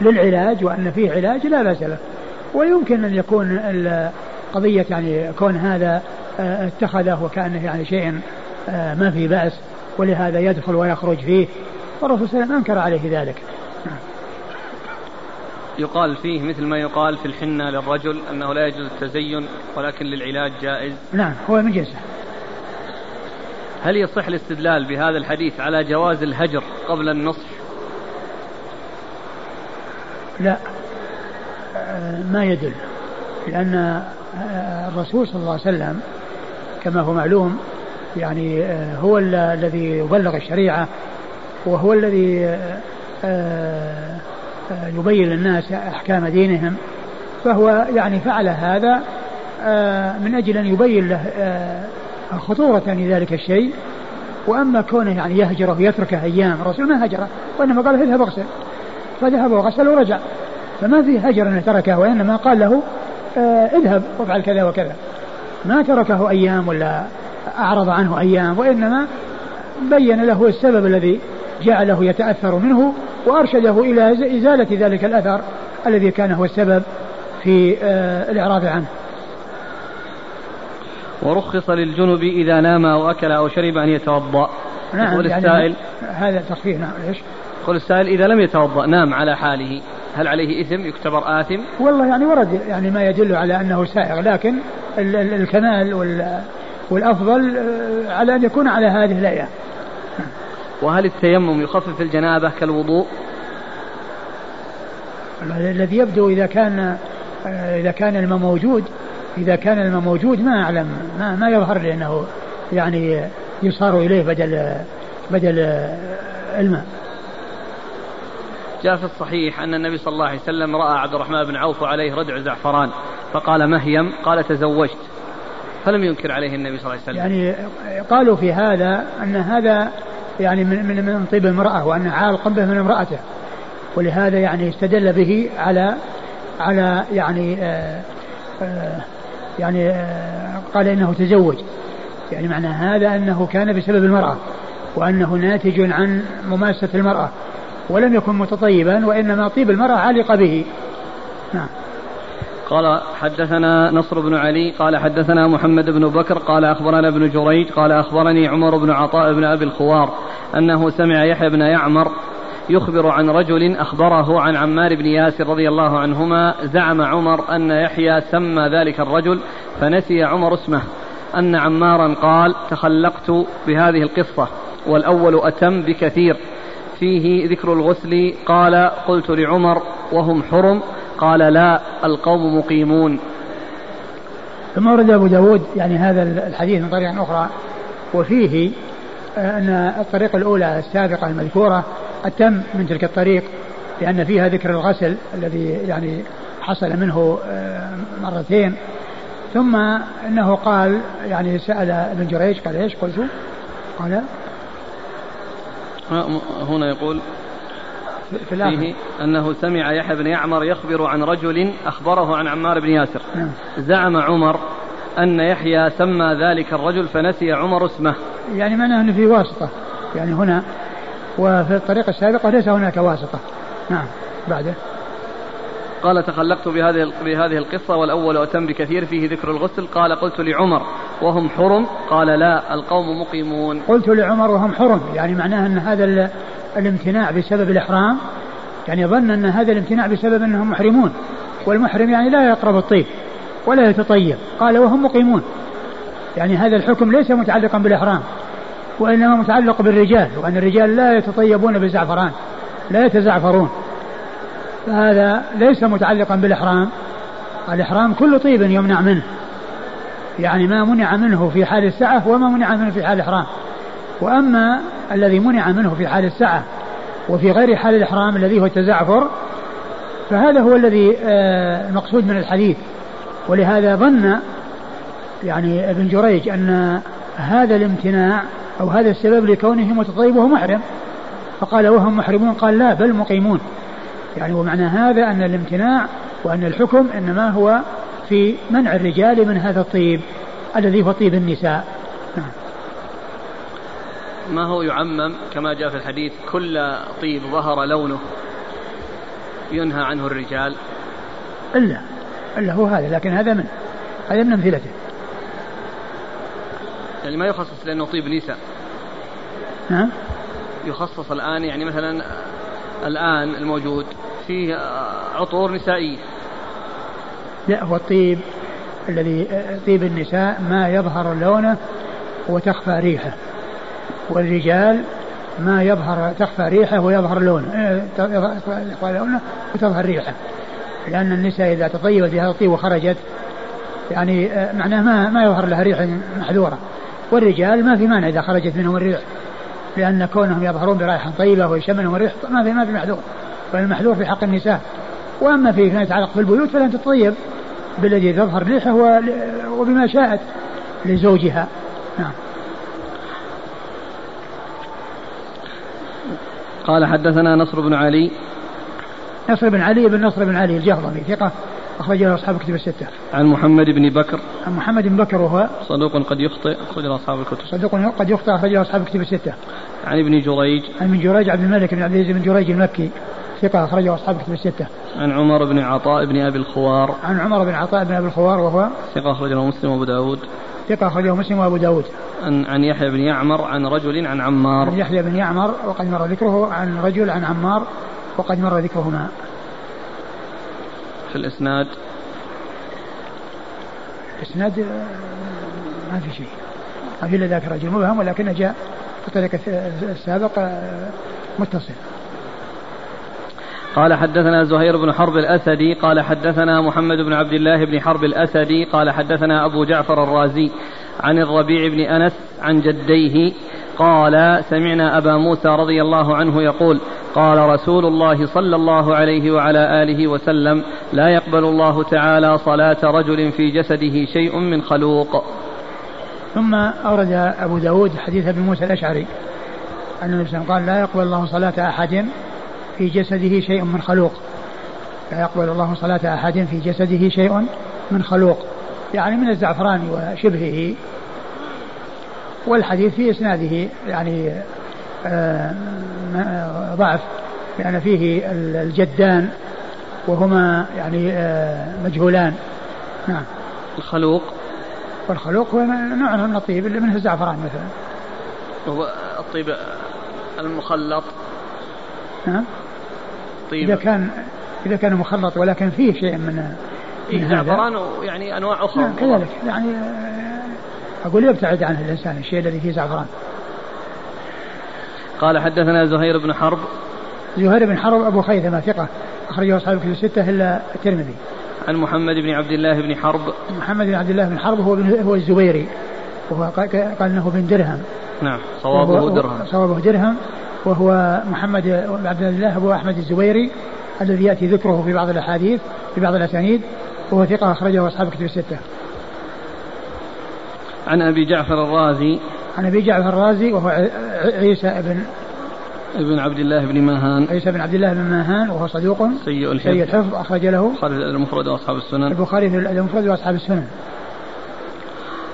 للعلاج وأن فيه علاج لا بأس له. ويمكن أن يكون قضية يعني كون هذا آه، اتخذه وكأنه يعني شيء آه، ما فيه بأس ولهذا يدخل ويخرج فيه. والرسول صلى الله عليه وسلم أنكر عليه ذلك. يقال فيه مثل ما يقال في الحنة للرجل أنه لا يجوز التزين ولكن للعلاج جائز. نعم هو من جنسه. هل يصح الاستدلال بهذا الحديث على جواز الهجر قبل النصح لا. آه، ما يدل. لأن آه، الرسول صلى الله عليه وسلم كما هو معلوم يعني آه، هو الذي يبلغ الشريعة وهو الذي يبين للناس أحكام دينهم. فهو يعني فعل هذا من أجل أن يبين له خطورة لذلك الشيء. وأما كونه يعني يهجره ويتركه أيام الرسول ما هجره وإنما قال اذهب اغسل. فذهب وغسل ورجع. فما في هجر أنه تركه وإنما قال له آه اذهب وافعل كذا وكذا. ما تركه أيام ولا أعرض عنه أيام وإنما بين له السبب الذي جعله يتأثر منه وأرشده إلى إزالة ذلك الأثر الذي كان هو السبب في آه الإعراض عنه. ورخص للجنب إذا نام أو أكل أو شرب أن يتوضأ. نعم يقول يعني السائل هذا تخفيف نعم ليش؟ يقول السائل إذا لم يتوضأ نام على حاله هل عليه إثم يكتبر آثم؟ والله يعني ورد يعني ما يدل على أنه سائغ لكن الكمال والأفضل آه، على أن يكون على هذه الهيئة وهل التيمم يخفف الجنابة كالوضوء؟ الذي يبدو إذا كان آه، إذا كان الماء موجود إذا كان الماء موجود ما أعلم ما, ما يظهر لي أنه يعني يصار إليه بدل بدل الماء جاء في الصحيح أن النبي صلى الله عليه وسلم رأى عبد الرحمن بن عوف عليه ردع زعفران فقال مهيم قال تزوجت. فلم ينكر عليه النبي صلى الله عليه وسلم. يعني قالوا في هذا أن هذا يعني من من من طيب المرأة وأن عال قلبه من امرأته. ولهذا يعني استدل به على على يعني آه آه يعني آه، قال إنه تزوج. يعني معنى هذا أنه كان بسبب المرأة وأنه ناتج عن مماسة المرأة. ولم يكن متطيبا وإنما طيب المرأة علق به. نعم. قال حدثنا نصر بن علي قال حدثنا محمد بن بكر قال أخبرنا ابن جريج قال أخبرني عمر بن عطاء بن أبي الخوار أنه سمع يحيى بن يعمر يخبر عن رجل أخبره عن عمار بن ياسر رضي الله عنهما زعم عمر أن يحيى سمى ذلك الرجل فنسي عمر اسمه. أن عمارا قال تخلقت بهذه القصة والأول أتم بكثير. فيه ذكر الغسل قال قلت لعمر وهم حرم قال لا القوم مقيمون ثم ورد أبو داود يعني هذا الحديث من طريق أخرى وفيه أن الطريقة الأولى السابقة المذكورة أتم من تلك الطريق لأن فيها ذكر الغسل الذي يعني حصل منه آه، مرتين ثم أنه قال يعني سأل ابن جريج قال إيش قلت؟ قال هنا يقول في الآخر. فيه أنه سمع يحيى بن يعمر يخبر عن رجل أخبره عن عمار بن ياسر. نعم. زعم عمر أن يحيى سمى ذلك الرجل فنسي عمر اسمه. يعني معناه أنه في واسطة. يعني هنا وفي الطريقة السابقة ليس هناك واسطة. نعم. بعده. قال تخلقت بهذه بهذه القصة والأول أتم بكثير فيه ذكر الغسل. قال قلت لعمر وهم حرم؟ قال لا القوم مقيمون. قلت لعمر وهم حرم يعني معناه أن هذا الامتناع بسبب الإحرام يعني ظن أن هذا الامتناع بسبب أنهم محرمون والمحرم يعني لا يقرب الطيب ولا يتطيب. قال وهم مقيمون يعني هذا الحكم ليس متعلقا بالإحرام وإنما متعلق بالرجال وأن الرجال لا يتطيبون بالزعفران لا يتزعفرون. فهذا ليس متعلقا بالإحرام الإحرام كل طيب يمنع منه. يعني ما منع منه في حال السعة وما منع منه في حال الإحرام. وأما الذي منع منه في حال السعة وفي غير حال الإحرام الذي هو التزعفر فهذا هو الذي آه، المقصود من الحديث. ولهذا ظن يعني ابن جريج أن هذا الامتناع أو هذا السبب لكونه متطيب وهو محرم. فقال وهم محرمون؟ قال لا بل مقيمون. يعني ومعنى هذا أن الامتناع وأن الحكم إنما هو في منع الرجال من هذا الطيب الذي هو طيب النساء. نعم. ما هو يعمم كما جاء في الحديث كل طيب ظهر لونه ينهى عنه الرجال؟ إلا إلا هو هذا لكن هذا من هذا من أمثلته. يعني ما يخصص لأنه طيب نساء؟ نعم. يخصص الآن يعني مثلا الآن الموجود فيه عطور نسائية. لا هو الطيب الذي طيب النساء ما يظهر لونه وتخفى ريحه. والرجال ما يظهر تخفى ريحه ويظهر لونه تخفى لونه وتظهر ريحه. لأن النساء إذا تطيبت بهذا الطيب وخرجت يعني معناه ما ما يظهر لها ريح محذورة. والرجال ما في مانع إذا خرجت منهم الريح لأن كونهم يظهرون برائحة طيبة ويشمنهم الريح ما في ما في محذور. فالمحذور في حق النساء. وأما فيما يتعلق بالبيوت فلن تطيب. بالذي تظهر ريحه وبما شاءت لزوجها نعم قال حدثنا نصر بن علي نصر بن علي بن نصر بن علي الجهضمي ثقة أخرج له أصحاب الكتب الستة. عن محمد بن بكر. عن محمد بن بكر وهو صدوق قد يخطئ أخرج له أصحاب الكتب. صدوق قد يخطئ أخرج له أصحاب الكتب الستة. عن ابن جريج. عن ابن جريج عبد الملك بن عبد العزيز بن جريج المكي ثقة أخرجه أصحاب الكتب الستة. عن عمر بن عطاء بن أبي الخوار. عن عمر بن عطاء بن أبي الخوار وهو ثقة أخرجه مسلم وأبو داود. ثقة أخرجه مسلم وأبو داود. عن عن يحيى بن يعمر عن رجل عن عمار. عن يحيى بن يعمر وقد مر ذكره عن رجل عن عمار وقد مر ذكرهما. في الإسناد الإسناد آه، ما في شيء ما في إلا ذاك الرجل مبهم ولكنه جاء في الطريق السابق آه، متصل قال حدثنا زهير بن حرب الأسدي قال حدثنا محمد بن عبد الله بن حرب الأسدي قال حدثنا أبو جعفر الرازي عن الربيع بن أنس عن جديه قال سمعنا أبا موسى رضي الله عنه يقول قال رسول الله صلى الله عليه وعلى آله وسلم لا يقبل الله تعالى صلاة رجل في جسده شيء من خلوق. ثم أورد أبو داود حديث أبي موسى الأشعري أن النبي قال لا يقبل الله صلاة أحد في جسده شيء من خلوق. لا يقبل الله صلاة أحد في جسده شيء من خلوق. يعني من الزعفران وشبهه. والحديث في إسناده يعني آه، ضعف. لأن فيه الجدان وهما يعني آه، مجهولان. نعم. الخلوق؟ والخلوق هو نوع من الطيب اللي منه الزعفران مثلا. هو الطيب المخلط. نعم. طيب إذا كان إذا كان مخلط ولكن فيه شيء من فيه زعفران ويعني أنواع أخرى نعم كذلك. يعني أقول يبتعد عنه الإنسان الشيء الذي فيه زعفران. قال حدثنا زهير بن حرب. زهير بن حرب أبو خيثمة ثقة أخرجه أصحاب الكتب الستة إلا الترمذي. عن محمد بن عبد الله بن حرب. محمد بن عبد الله بن حرب هو هو الزبيري. وهو قال إنه بن درهم. نعم صوابه درهم. صوابه درهم. وهو محمد عبد الله أبو أحمد الزبيري الذي يأتي ذكره في بعض الأحاديث في بعض الأسانيد وهو ثقة أخرجه أصحاب الكتب الستة. عن أبي جعفر الرازي. عن أبي جعفر الرازي وهو عيسى بن ابن عبد الله بن ماهان. عيسى بن عبد الله بن ماهان وهو صدوق. سيء الحفظ. سيء الحفظ أخرج له. البخاري المفرد وأصحاب السنن. البخاري المفرد وأصحاب السنن.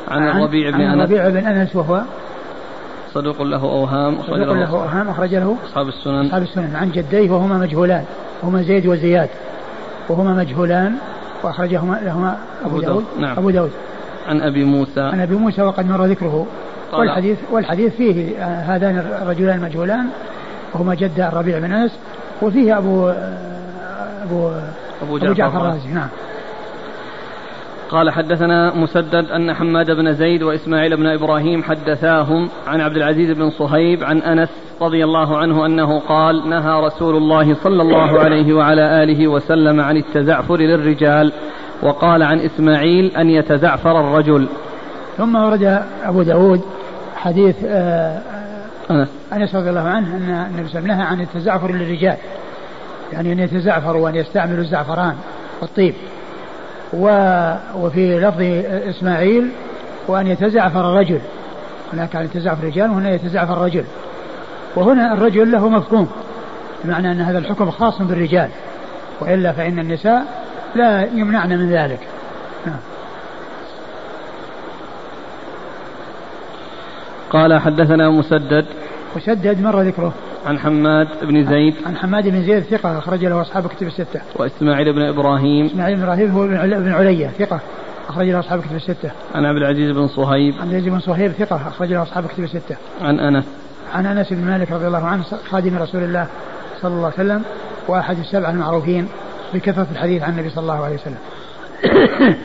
عن الربيع بن أنس. عن الربيع بن أنس وهو صدوق له أوهام صدوق له أوهام أخرج له أصحاب السنن. أصحاب السنن. عن جديه وهما مجهولان. وهما زيد وزياد. وهما مجهولان. وأخرجهما لهما أبو, أبو داود. نعم. أبو داود. عن أبي موسى. عن أبي موسى وقد مر ذكره. والحديث والحديث فيه آه، هذان الرجلان المجهولان وهما جد الربيع بن أنس. وفيه أبو ابو أبو جعفر, أبو جعفر الرازي. نعم. قال حدثنا مسدد أن حماد بن زيد وإسماعيل بن إبراهيم حدثاهم عن عبد العزيز بن صهيب عن أنس رضي الله عنه أنه قال نهى رسول الله صلى الله عليه وعلى آله وسلم عن التزعفر للرجال وقال عن إسماعيل أن يتزعفر الرجل. ثم ورد أبو داود حديث آه، أنس. أنس رضي الله عنه أن النبي صلى الله عليه وسلم نهى عن التزعفر للرجال يعني أن يتزعفروا وأن يستعملوا الزعفران والطيب. وفي لفظ إسماعيل وأن يتزعفر الرجل. هناك عن يتزعفر الرجال وهنا يتزعفر الرجل. وهنا الرجل له مفهوم بمعنى أن هذا الحكم خاص بالرجال. وإلا فإن النساء لا يمنعن من ذلك. نعم. قال حدثنا مسدد. مسدد مر ذكره. عن حماد بن زيد عن حماد بن زيد ثقة أخرج له أصحاب كتب الستة. وإسماعيل بن إبراهيم إسماعيل بن إبراهيم هو بن علية ثقة أخرج له أصحاب كتب الستة. عن عبد العزيز بن صهيب عن العزيز بن صهيب ثقة أخرج له أصحاب كتب الستة. عن أنس عن أنس بن مالك رضي الله عنه خادم رسول الله صلى الله عليه وسلم وأحد السبعة المعروفين بكثرة الحديث عن النبي صلى الله عليه وسلم.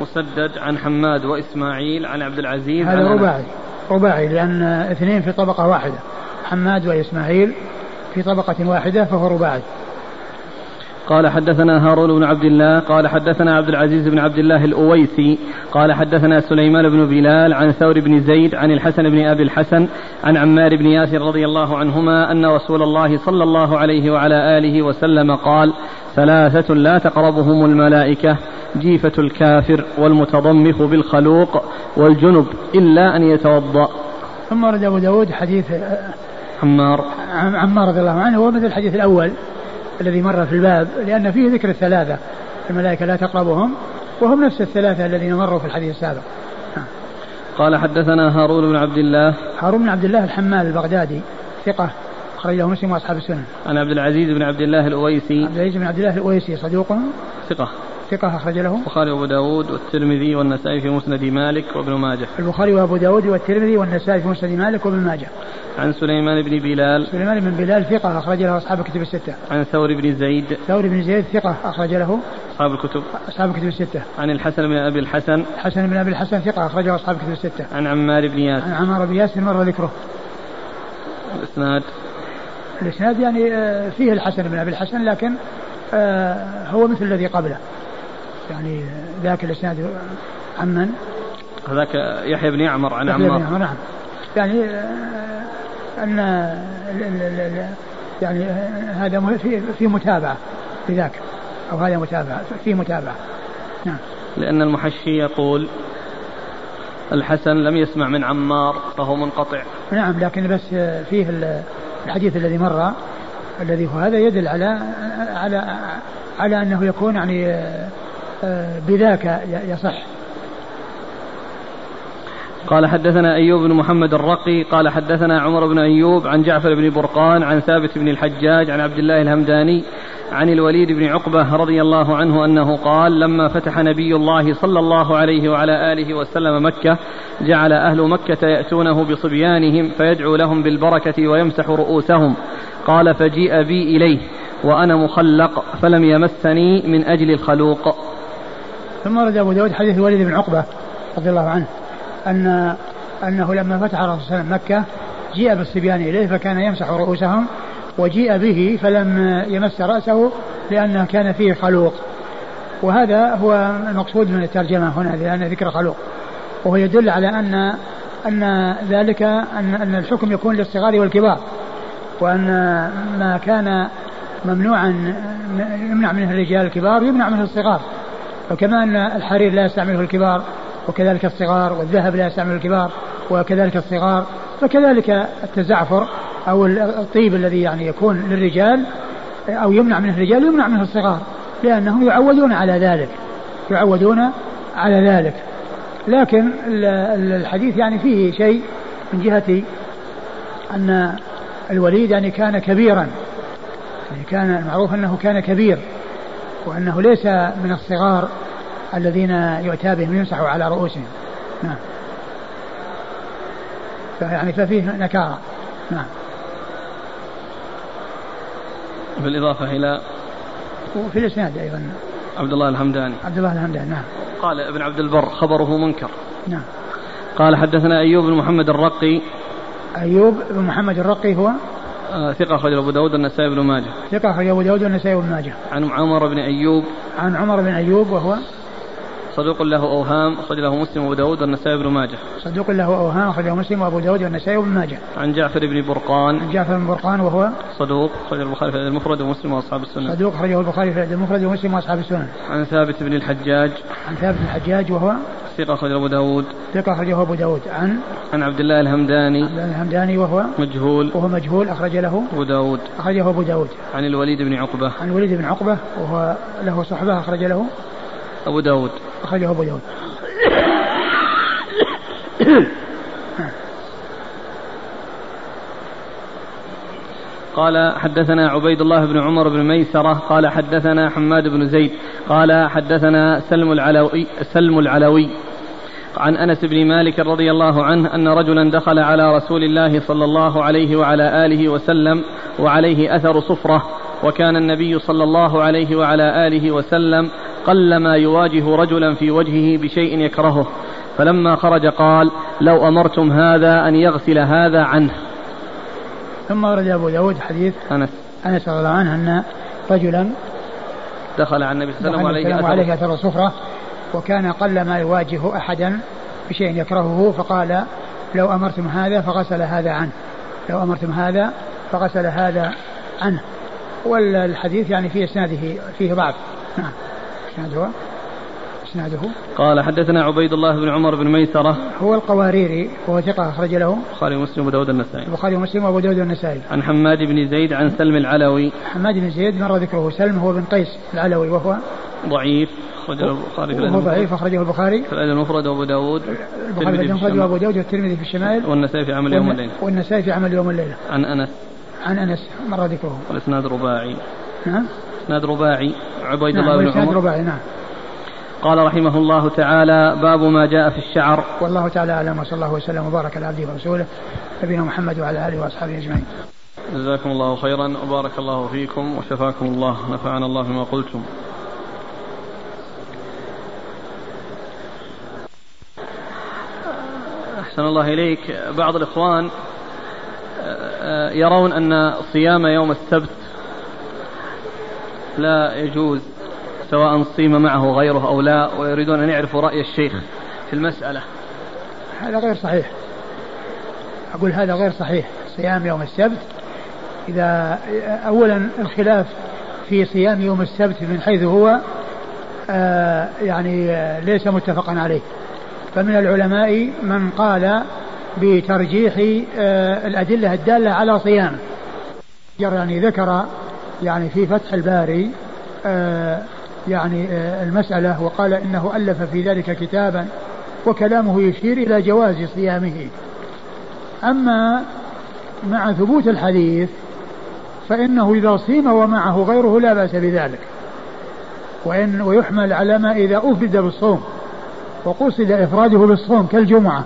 مسدد عن حماد وإسماعيل عن عبد العزيز هذا رباعي. رباعي لأن اثنين في طبقة واحدة. حماد وإسماعيل في طبقة واحدة فهو رباعي. قال حدثنا هارون بن عبد الله قال حدثنا عبد العزيز بن عبد الله الأويسي قال حدثنا سليمان بن بلال عن ثور بن زيد عن الحسن بن أبي الحسن عن عمار بن ياسر رضي الله عنهما أن رسول الله صلى الله عليه وعلى آله وسلم قال ثلاثة لا تقربهم الملائكة جيفة الكافر والمتضمخ بالخلوق والجنب إلا أن يتوضأ. ثم ورد أبو داود حديث عمار عمار رضي الله عنه هو مثل الحديث الأول الذي مر في الباب لأن فيه ذكر الثلاثة الملائكة لا تقربهم وهم نفس الثلاثة الذين مروا في الحديث السابق قال حدثنا هارون بن عبد الله هارون بن عبد الله الحمال البغدادي ثقة أخرجه مسلم وأصحاب السنن. عن عبد العزيز بن عبد الله الأويسي. عبد العزيز بن عبد الله الأويسي صدوق ثقة. ثقة أخرج له. البخاري وأبو داود والترمذي والنسائي في مسند مالك وابن ماجه. البخاري وأبو داود والترمذي والنسائي في مسند مالك وابن ماجه. عن سليمان بن بلال. سليمان بن بلال ثقة أخرج له أصحاب الكتب الستة. عن ثور بن زيد. ثور بن زيد ثقة أخرج له. أصحاب الكتب. أصحاب الكتب الستة. عن الحسن بن أبي الحسن. الحسن بن أبي الحسن ثقة أخرجه أصحاب الكتب الستة. عن عمار بن ياسر. عن عمار بن ياسر مر ذكره. الإسناد. الإسناد يعني آه، فيه الحسن بن أبي الحسن لكن آه، هو مثل الذي قبله. يعني ذاك الإسناد عن من؟ هذاك يحيى بن يعمر عن عمار. بن نعم. يعني آه، أن يعني هذا في في متابعة لذاك أو هذا متابعة في متابعة. نعم. لأن المحشي يقول الحسن لم يسمع من عمار فهو منقطع. نعم لكن بس فيه الحديث الذي مر الذي هو هذا يدل على على على أنه يكون يعني آه، بذاك يصح. قال حدثنا أيوب بن محمد الرقي قال حدثنا عمر بن أيوب عن جعفر بن برقان عن ثابت بن الحجاج عن عبد الله الهمداني عن الوليد بن عقبة رضي الله عنه أنه قال لما فتح نبي الله صلى الله عليه وعلى آله وسلم مكة جعل أهل مكة يأتونه بصبيانهم فيدعو لهم بالبركة ويمسح رؤوسهم. قال فجيء بي إليه وأنا مخلق فلم يمسني من أجل الخلوق. ثم ورد أبو داود حديث الوليد بن عقبة رضي الله عنه. أن أنه لما فتح الرسول صلى الله عليه وسلم مكة جيء بالصبيان إليه فكان يمسح رؤوسهم وجيء به فلم يمس رأسه لأنه كان فيه خلوق. وهذا هو المقصود من الترجمة هنا لأن ذكر خلوق. وهو يدل على أن أن ذلك أن أن الحكم يكون للصغار والكبار وأن ما كان ممنوعا يمنع منه الرجال الكبار يمنع منه الصغار. وكما أن الحرير لا يستعمله الكبار وكذلك الصغار والذهب لا يستعمله الكبار وكذلك الصغار فكذلك التزعفر أو الطيب الذي يعني يكون للرجال أو يمنع منه الرجال يمنع منه الصغار لأنهم يعودون على ذلك يعودون على ذلك. لكن الحديث يعني فيه شيء من جهة أن الوليد يعني كان كبيرا يعني كان المعروف أنه كان كبير وأنه ليس من الصغار الذين يؤتى بهم يمسحوا على رؤوسهم. نعم. فيعني ففيه نكارة. نعم. بالإضافة إلى وفي الإسناد أيضا. عبد الله الحمداني. عبد الله الحمداني نعم. قال ابن عبد البر خبره منكر. نعم. قال حدثنا أيوب بن محمد الرقي. أيوب بن محمد الرقي هو؟ آه ثقة أخرج أبو داود والنسائي بن ماجه. ثقة أخرج أبو داود والنسائي بن ماجه. عن عمر بن أيوب. عن عمر بن أيوب وهو؟ صدوق له أوهام أخرج له مسلم وأبو داود والنسائي بن ماجه. صدوق له أوهام أخرج له مسلم وأبو داود والنسائي بن ماجه. عن جعفر بن برقان. عن جعفر بن برقان وهو صدوق أخرج البخاري في المفرد ومسلم وأصحاب السنة. صدوق أخرجه البخاري في المفرد ومسلم وأصحاب السنة. عن ثابت بن الحجاج. عن ثابت بن الحجاج وهو ثقة أخرجه أبو داود. ثقة أخرجه أبو داود. عن عن عبد الله الهمداني. عبد الله الهمداني وهو مجهول. وهو مجهول أخرج له أبو داود. أخرجه أبو داود. عن الوليد بن عقبة. عن الوليد بن عقبة وهو له صحبة أخرج له أبو داود. أخرجه أبو داود قال حدثنا عبيد الله بن عمر بن ميسرة قال حدثنا حماد بن زيد قال حدثنا سلم العلوي سلم العلوي. عن أنس بن مالك رضي الله عنه أن رجلا دخل على رسول الله صلى الله عليه وعلى آله وسلم وعليه أثر صفرة وكان النبي صلى الله عليه وعلى آله وسلم قلما يواجه رجلا في وجهه بشيء يكرهه. فلما خرج قال لو أمرتم هذا أن يغسل هذا عنه. ثم ورد أبو داود حديث أنس. أنس رضي الله عنه أن رجلا دخل على النبي صلى الله عليه وسلم وعليه أثر صفره وكان قل ما يواجه أحدا بشيء يكرهه فقال لو أمرتم هذا فغسل هذا عنه. لو أمرتم هذا فغسل هذا عنه. والحديث يعني في إسناده فيه ضعف. نعم. إسناده؟ إسناده. قال حدثنا عبيد الله بن عمر بن ميسرة. هو القواريري وهو ثقة أخرج له. البخاري ومسلم وابو داود النسائي. البخاري ومسلم وأبو داود النسائي. عن حماد بن زيد عن سلم العلوي. حماد بن زيد مر ذكره سلم هو بن قيس العلوي وهو ضعيف أخرجه البخاري في هو ضعيف أخرجه البخاري. في الأدب المفرد وأبو داود. البخاري في المفرد وأبو داود والترمذي في الشمال. والنسائي في عمل يوم والليلة والنسائي في عمل يوم والليلة عن أنس. عن أنس مر ذكره. والإسناد رباعي. نعم. إسناد رباعي عبيد نعم الله بن عمر رباعي نعم قال رحمه الله تعالى باب ما جاء في الشعر والله تعالى أعلم وصلى الله وسلم وبارك على عبده ورسوله نبينا محمد وعلى آله وأصحابه أجمعين. جزاكم الله خيرا وبارك الله فيكم وشفاكم الله نفعنا الله بما قلتم. أحسن الله إليك بعض الإخوان آه، يرون أن صيام يوم السبت لا يجوز سواء صيم معه غيره أو لا ويريدون أن يعرفوا رأي الشيخ في المسألة. هذا غير صحيح. أقول هذا غير صحيح. صيام يوم السبت إذا أولا الخلاف في صيام يوم السبت من حيث هو آه يعني آه ليس متفقا عليه. فمن العلماء من قال بترجيح آه الأدلة الدالة على صيامه يعني ذكر يعني في فتح الباري آه يعني آه المسألة وقال إنه ألف في ذلك كتابا وكلامه يشير إلى جواز صيامه. أما مع ثبوت الحديث فإنه إذا صيم ومعه غيره لا بأس بذلك. وإن ويحمل على ما إذا أفرد بالصوم وقصد إفراده بالصوم كالجمعة.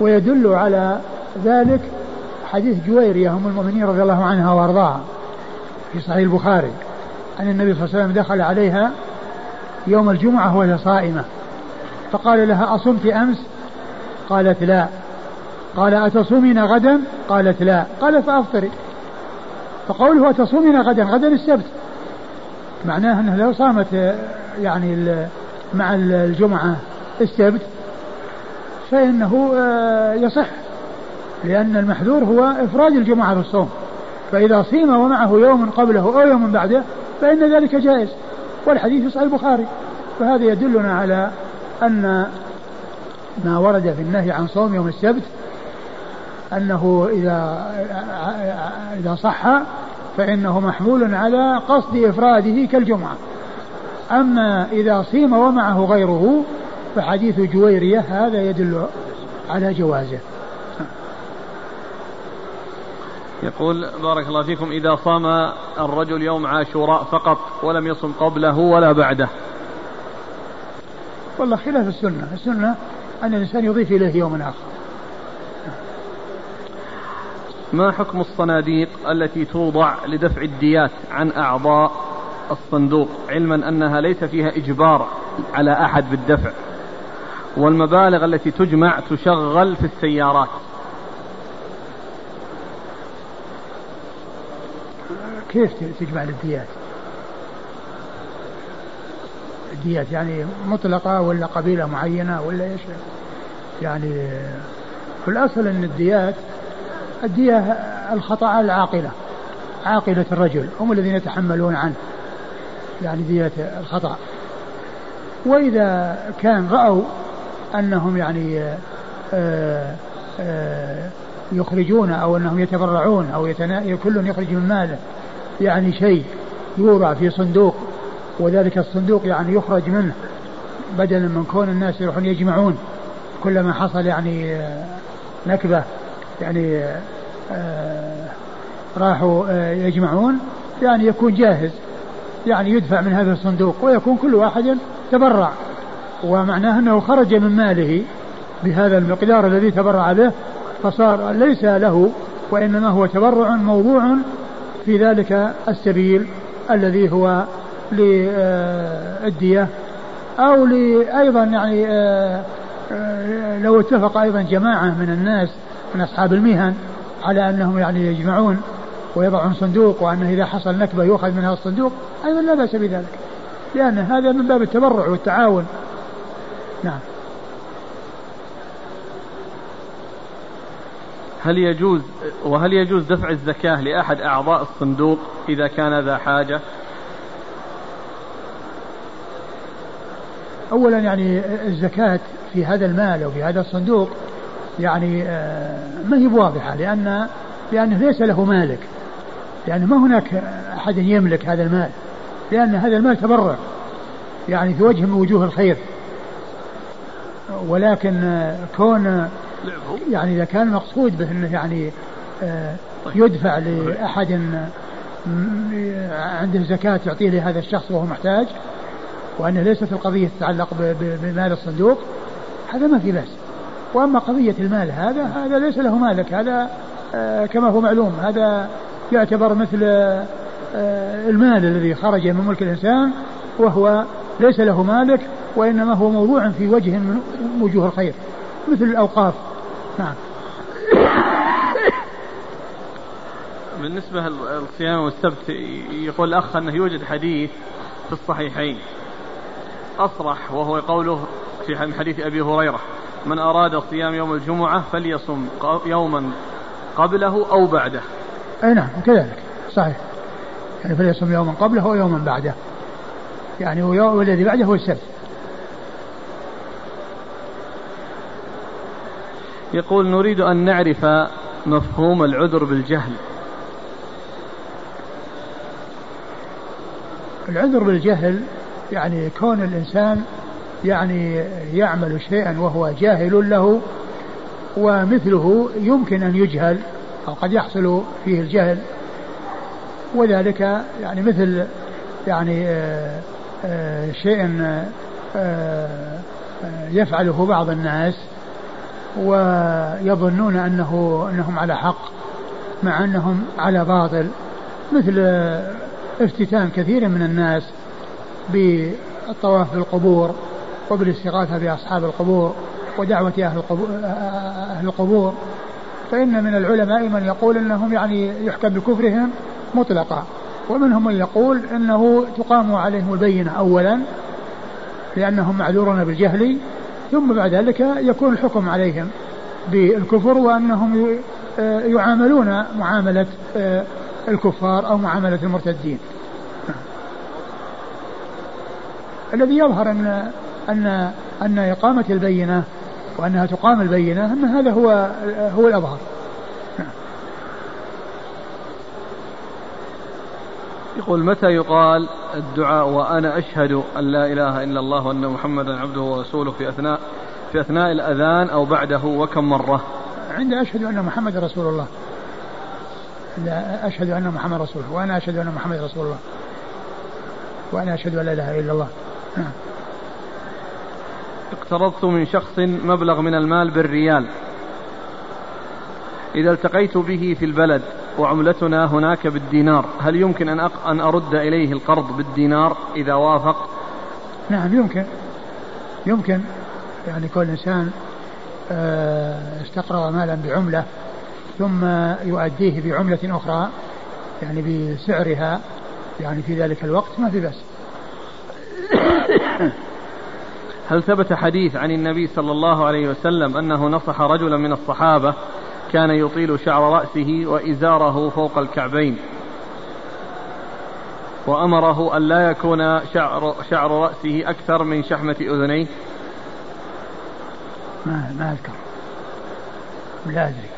ويدل على ذلك حديث جويرية أم المؤمنين رضي الله عنها وأرضاها. في صحيح البخاري أن النبي صلى الله عليه وسلم دخل عليها يوم الجمعة وهي صائمة. فقال لها أصمت أمس؟ قالت لا. قال أتصومين غدا؟ قالت لا. قال فأفطري. فقوله أتصومين غدا؟ غدا السبت. معناه أنه لو صامت يعني مع الجمعة السبت فإنه آه، يصح لأن المحذور هو إفراد الجمعة في الصوم فإذا صيم ومعه يوم قبله أو يوم بعده فإن ذلك جائز. والحديث صحيح البخاري. فهذا يدلنا على أن ما ورد في النهي عن صوم يوم السبت أنه إذا إذا صح فإنه محمول على قصد إفراده كالجمعة. أما إذا صيم ومعه غيره فحديث جويرية هذا يدل على جوازه. يقول بارك الله فيكم إذا صام الرجل يوم عاشوراء فقط ولم يصم قبله ولا بعده. والله خلاف السنة. السنة أن الإنسان يضيف إليه يوم آخر. ما حكم الصناديق التي توضع لدفع الديات عن أعضاء الصندوق؟ علما أنها ليس فيها إجبار على أحد بالدفع. والمبالغ التي تجمع تشغل في السيارات. كيف تجمع للديات الديات يعني مطلقة ولا قبيلة معينة ولا إيش يعني في الأصل أن الديات الدية الخطأ العاقلة عاقلة الرجل هم الذين يتحملون عنه يعني دية الخطأ وإذا كان رأوا أنهم يعني آآ آه، آآ آه، يخرجون أو أنهم يتبرعون أو. كل يخرج من ماله يعني شيء يوضع في صندوق وذلك الصندوق يعني يخرج منه بدلا من كون الناس يروحون يجمعون كلما حصل يعني آه، نكبة يعني راحوا آه، يجمعون يعني يكون جاهز يعني يدفع من هذا الصندوق ويكون كل واحد تبرع. ومعناه أنه خرج من ماله بهذا المقدار الذي تبرع به فصار ليس له وإنما هو تبرع موضوع في ذلك السبيل الذي هو للدية أو أيضا يعني آه، آه، لو اتفق أيضا جماعة من الناس من أصحاب المهن على أنهم يعني يجمعون ويضعون صندوق وأنه إذا حصل نكبة يؤخذ منها الصندوق أيضا لا بأس بذلك لأن هذا من باب التبرع والتعاون. نعم. هل يجوز وهل يجوز دفع الزكاة لأحد أعضاء الصندوق إذا كان ذا حاجة؟ أولا يعني الزكاة في هذا المال أو في هذا الصندوق يعني آه، ما هي واضحة لأن لأنه ليس له مالك لأن ما هناك أحد يملك هذا المال لأن هذا المال تبرع يعني في وجه من وجوه الخير ولكن كون يعني إذا كان المقصود به أنه يعني آه، يدفع لأحد عنده زكاة يعطيه لهذا الشخص وهو محتاج وأنه ليست القضية تتعلق بمال الصندوق هذا ما في بأس. وأما قضية المال هذا هذا ليس له مالك هذا آه، كما هو معلوم هذا يعتبر مثل آه، المال الذي خرج من ملك الإنسان وهو ليس له مالك وإنما هو موضوع في وجه من وجوه الخير مثل الأوقاف. نعم. بالنسبة للصيام والسبت يقول الأخ أنه يوجد حديث في الصحيحين. أصرح وهو قوله في حديث أبي هريرة من أراد صيام يوم الجمعة فليصم يوما قبله أو بعده. أي نعم كذلك. صحيح. يعني فليصم يوما قبله أو يوما بعده. يعني والذي بعده هو السبت. يقول نريد أن نعرف مفهوم العذر بالجهل. العذر بالجهل يعني كون الإنسان يعني يعمل شيئا وهو جاهل له ومثله يمكن أن يجهل أو قد يحصل فيه الجهل. وذلك يعني مثل يعني آه، آه، شيء آه، يفعله بعض الناس ويظنون أنه أنهم على حق مع أنهم على باطل مثل افتتان كثير من الناس بالطواف بالقبور وبالاستغاثة بأصحاب القبور ودعوة أهل القبور, أهل القبور. فإن من العلماء من يقول أنهم يعني يحكم بكفرهم مطلقا ومنهم من يقول أنه تقام عليهم البينة أولا لأنهم معذورون بالجهل ثم بعد ذلك يكون الحكم عليهم بالكفر وأنهم يعاملون معاملة الكفار أو معاملة المرتدين. الذي يظهر أن أن أن إقامة البينة وأنها تقام البينة أن هذا هو هو الأظهر. يقول متى يقال الدعاء وأنا أشهد أن لا إله إلا الله وأن محمدا عبده ورسوله في أثناء في أثناء الأذان أو بعده وكم مرة؟ عند أشهد أن محمد رسول الله. أشهد أن محمد رسول الله. وأنا أشهد أن محمد رسول الله. وأنا أشهد أن لا إله إلا الله. نعم اقترضت من شخص مبلغ من المال بالريال. إذا التقيت به في البلد وعملتنا هناك بالدينار. هل يمكن أن, أق... أن أرد إليه القرض بالدينار إذا وافق؟ نعم يمكن. يمكن. يعني كل إنسان آه، استقرض مالا بعملة ثم يؤديه بعملة أخرى يعني بسعرها يعني في ذلك الوقت ما في بس هل ثبت حديث عن النبي صلى الله عليه وسلم أنه نصح رجلا من الصحابة كان يطيل شعر رأسه وإزاره فوق الكعبين. وأمره أن لا يكون شعر, شعر رأسه أكثر من شحمة أذنيه. ما ما أذكر. لا أدري.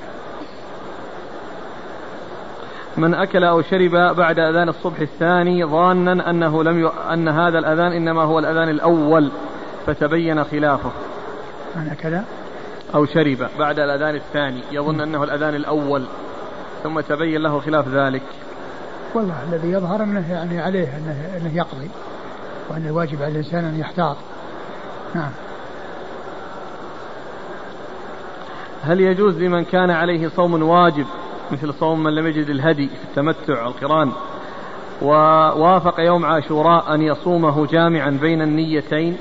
من أكل أو شرب بعد أذان الصبح الثاني ظانا أنه لم ي... أن هذا الأذان إنما هو الأذان الأول فتبين خلافه. من أكل؟ أو شرب بعد الأذان الثاني. يظن أنه الأذان الأول. ثم تبين له خلاف ذلك. والله الذي يظهر أنه يعني عليه انه, إنه يقضي. وأن الواجب على الإنسان أن يحتاط. نعم. هل يجوز لمن كان عليه صوم واجب مثل صوم من لم يجد الهدي في التمتع القران ووافق يوم عاشوراء أن يصومه جامعا بين النيتين؟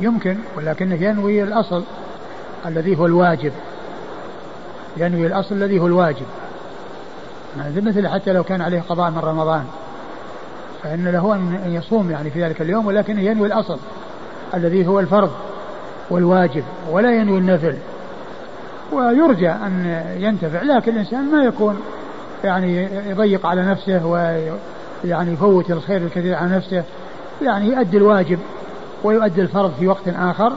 يمكن ولكنه ينوي الأصل الذي هو الواجب. ينوي الأصل الذي هو الواجب. يعني مثل حتى لو كان عليه قضاء من رمضان فإن له أن يصوم يعني في ذلك اليوم ولكنه ينوي الأصل الذي هو الفرض والواجب ولا ينوي النفل. ويرجى أن ينتفع لكن الإنسان ما يكون يعني يضيق على نفسه ويعني يفوت الخير الكثير على نفسه يعني يؤدي الواجب. ويؤدي الفرض في وقت آخر